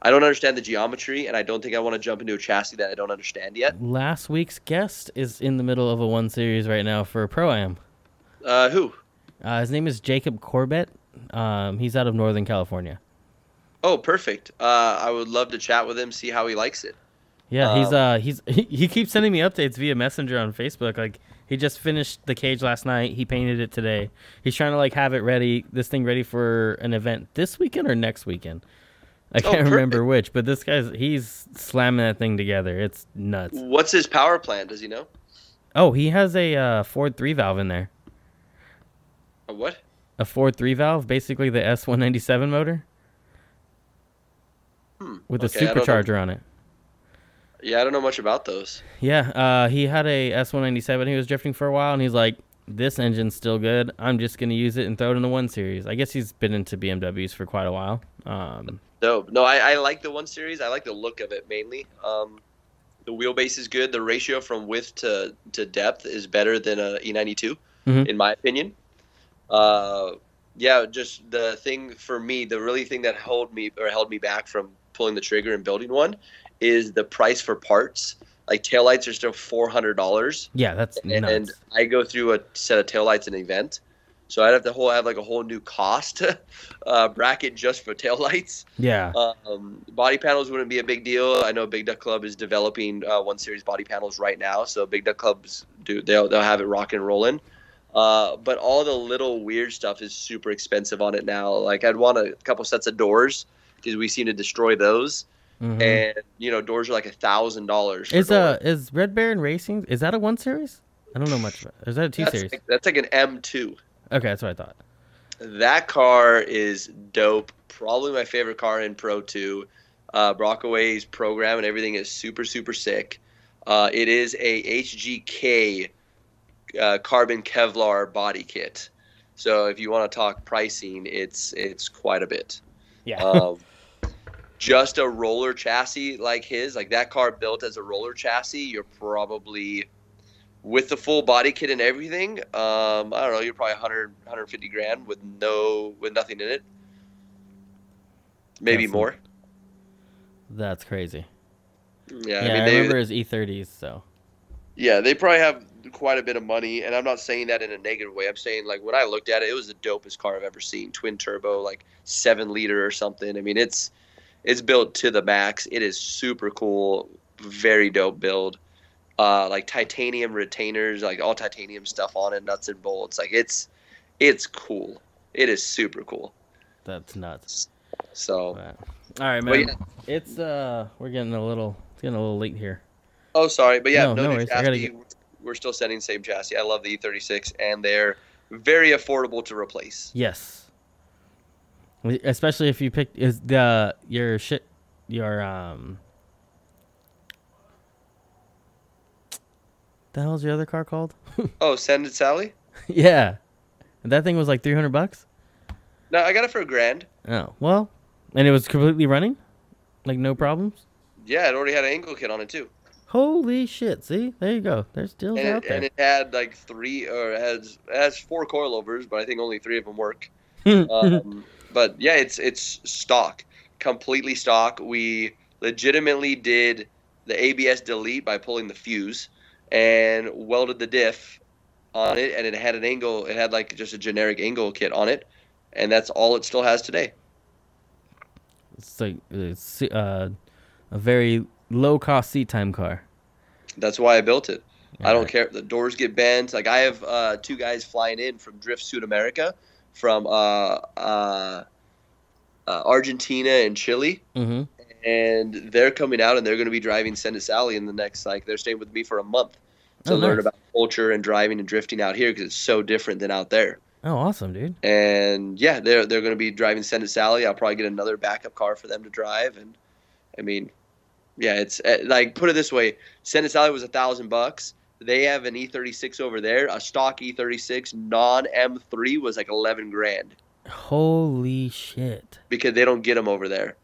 I don't understand the geometry, and I don't think I want to jump into a chassis that I don't understand yet. Last week's guest is in the middle of a one series right now for Pro Am. Uh, who? Uh, his name is Jacob Corbett. Um, he's out of Northern California. Oh, perfect. Uh, I would love to chat with him, see how he likes it. Yeah, he's Um, uh he's he, he keeps sending me updates via Messenger on Facebook. Like he just finished the cage last night. He painted it today. He's trying to like have it ready, this thing ready for an event this weekend or next weekend. I Oh, can't remember which, but this guy's he's slamming that thing together. It's nuts. What's his power plant? Does he know? Oh, he has a uh, Ford three valve in there. A what? A Ford three valve, basically the S one ninety seven motor Hmm. with a okay, I supercharger on it. Yeah, I don't know much about those. Yeah, uh, he had a S197 he was drifting for a while, and he's like, this engine's still good. I'm just going to use it and throw it in the 1 Series. I guess he's been into BMWs for quite a while. Um, No, no, I, I like the one series. I like the look of it mainly. Um, the wheelbase is good. The ratio from width to, to depth is better than a E92, Mhm. in my opinion. Uh, yeah, just the thing for me, the really thing that held me or held me back from pulling the trigger and building one is the price for parts. Like taillights are still four hundred dollars. yeah, that's and nuts. I go through a set of taillights in an event. So I'd have to whole have like a whole new cost uh, bracket just for taillights. yeah. Um, body panels wouldn't be a big deal. I know Big Duck Club is developing uh, one series body panels right now, so Big Duck Clubs do they'll they'll have it rocking and rolling. Uh, but all the little weird stuff is super expensive on it now. Like I'd want a couple sets of doors because we seem to destroy those, Mhm. and you know doors are like a thousand dollars. Is uh doors. is Red Baron Racing is that a 1 Series? I don't know much about. Is that a 2 that's Series? like, that's like an M2. Okay, that's what I thought. That car is dope. Probably my favorite car in Pro 2. Uh, Brockaway's program and everything is super, super sick. Uh, it is a HGK uh, carbon Kevlar body kit. So if you want to talk pricing, it's it's quite a bit. Yeah. Um, just a roller chassis like his, like that car built as a roller chassis, you're probably with the full body kit and everything. Um, I don't know, you're probably 100, 150 grand with no with nothing in it. Maybe That's more. that's crazy. Yeah, Yeah, I I, they remember his E30s, so. yeah they probably have quite a bit of money, and I'm not saying that in a negative way. I'm saying like when I looked at it, it was the dopest car I've ever seen. Twin turbo, like seven liter or something. I mean it's it's built to the max. It is super cool, very dope build. Uh, like titanium retainers, like all titanium stuff on it, nuts and bolts. Like it's it's cool. It is super cool. That's nuts. So all right, man. yeah. It's uh, we're getting a little, it's getting a little late here. Oh, sorry, but yeah, No, no, no worries. I gotta. We're still sending same chassis. I love the E36, and they're very affordable to replace. Yes. Especially if you pick is the your shit your um. The hell's your other car called? Oh, send it, Sally. yeah, that thing was like three hundred bucks. No, I got it for a grand. Oh well, and it was completely running, like no problems. Yeah, it already had an angle kit on it too, Holy shit! See, there you go. There's deals and out it, and it had like three or it has it has four coilovers, but I think only three of them work. Um, but yeah, it's it's stock, completely stock. We legitimately did the ABS delete by pulling the fuse and welded the diff on it, and it had an angle. It had like just a generic angle kit on it, and that's all it still has today. it's like it's uh, a very low cost seat time car. That's why I built it. I don't care if the doors get bent. Like I have uh, two guys flying in from Drift South America, from uh, uh, uh, Argentina and Chile, Mhm. And they're coming out and they're going to be driving Send Sally in the next like they're staying with me for a month to Oh, learn nice. about culture and driving and drifting out here because it's so different than out there. Oh, awesome, dude. And yeah, they're they're going to be driving Send Sally. I'll probably get another backup car for them to drive. And I mean, yeah, it's uh, like put it this way: Send Sally was a thousand bucks. they have an E36 over there. A stock E36 non M3 was like 11 grand Holy shit. because they don't get them over there.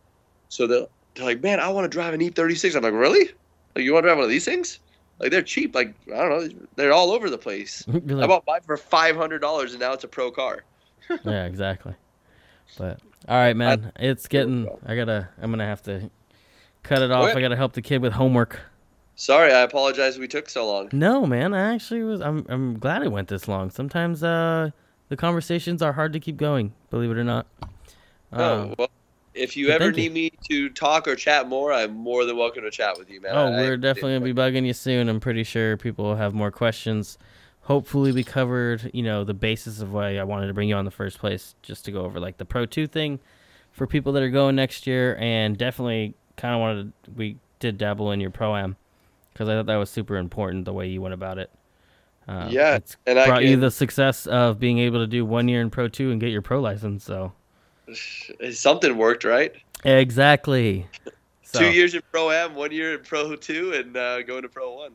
So they're, they're like, man, I want to drive an E36. I'm like, really? Like, you want to drive one of these things? Like, they're cheap. Like, I don't know. They're all over the place. You're I bought mine for $500 and now it's a pro car. yeah, exactly. But all right, man. It's getting. I gotta. I'm gonna have to cut it off. Okay. I gotta help the kid with homework. Sorry, I apologize we took so long. No, man. I actually was. I'm. I'm glad it went this long. Sometimes uh, the conversations are hard to keep going. Believe it or not. Oh, Um, well, if you ever thank you. need me to talk or chat more, I'm more than welcome to chat with you, man. oh, I- we're I- definitely gonna be bugging you soon. I'm pretty sure people will have more questions. Hopefully, we covered you know the basis of why I wanted to bring you on in the first place, just to go over like the Pro Two thing for people that are going next year, and definitely kind of wanted to, we did dabble in your pro am because I thought that was super important the way you went about it. Uh, Yeah, it's and I brought you the success of being able to do one year in Pro Two and get your pro license. So Something worked, right? exactly. So, Two years in Pro Am, one year in Pro 2, and uh, going to Pro 1.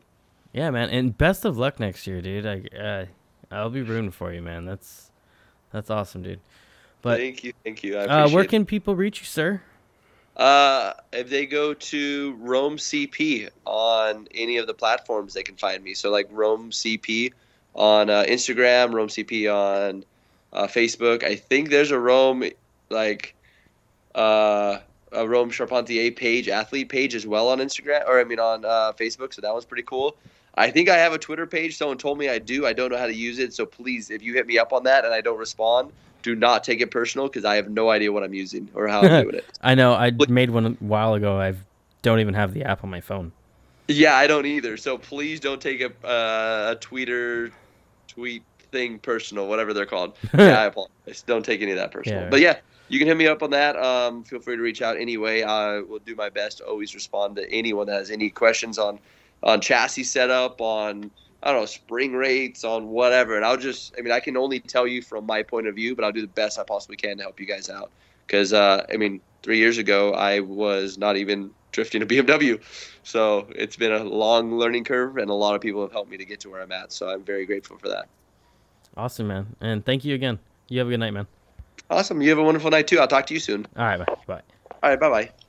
Yeah, man, and best of luck next year, dude. I uh, I'll be rooting for you, man. That's that's awesome, dude. But thank you, thank you. I uh, where can people reach you, sir? Uh, if they go to Rome CP on any of the platforms, they can find me. So like Rome CP on uh, Instagram, Rome CP on uh, Facebook. I think there's a Rome like uh, a Rome Charpentier page, athlete page as well on Instagram, or I mean on uh, Facebook. So that one's pretty cool. I think I have a Twitter page. Someone told me I do. I don't know how to use it. So please, if you hit me up on that and I don't respond, do not take it personal because I have no idea what I'm using or how I'm doing it. I know I Look- made one a while ago. I don't even have the app on my phone. Yeah, I don't either. So please don't take a uh, a tweeter tweet thing personal, whatever they're called. yeah, I apologize. Don't take any of that personal. Yeah. But yeah, you can hit me up on that. Um, feel free to reach out anyway. I will do my best to always respond to anyone that has any questions on on chassis setup, on I don't know spring rates, on whatever. And I'll just, I mean, I can only tell you from my point of view, but I'll do the best I possibly can to help you guys out. Because uh, I mean, three years ago, I was not even drifting a BMW. So it's been a long learning curve, and a lot of people have helped me to get to where I'm at. So I'm very grateful for that. Awesome, man, and thank you again. You have a good night, man. Awesome. You have a wonderful night too. I'll talk to you soon. All right, bye. Bye. All right. Bye bye.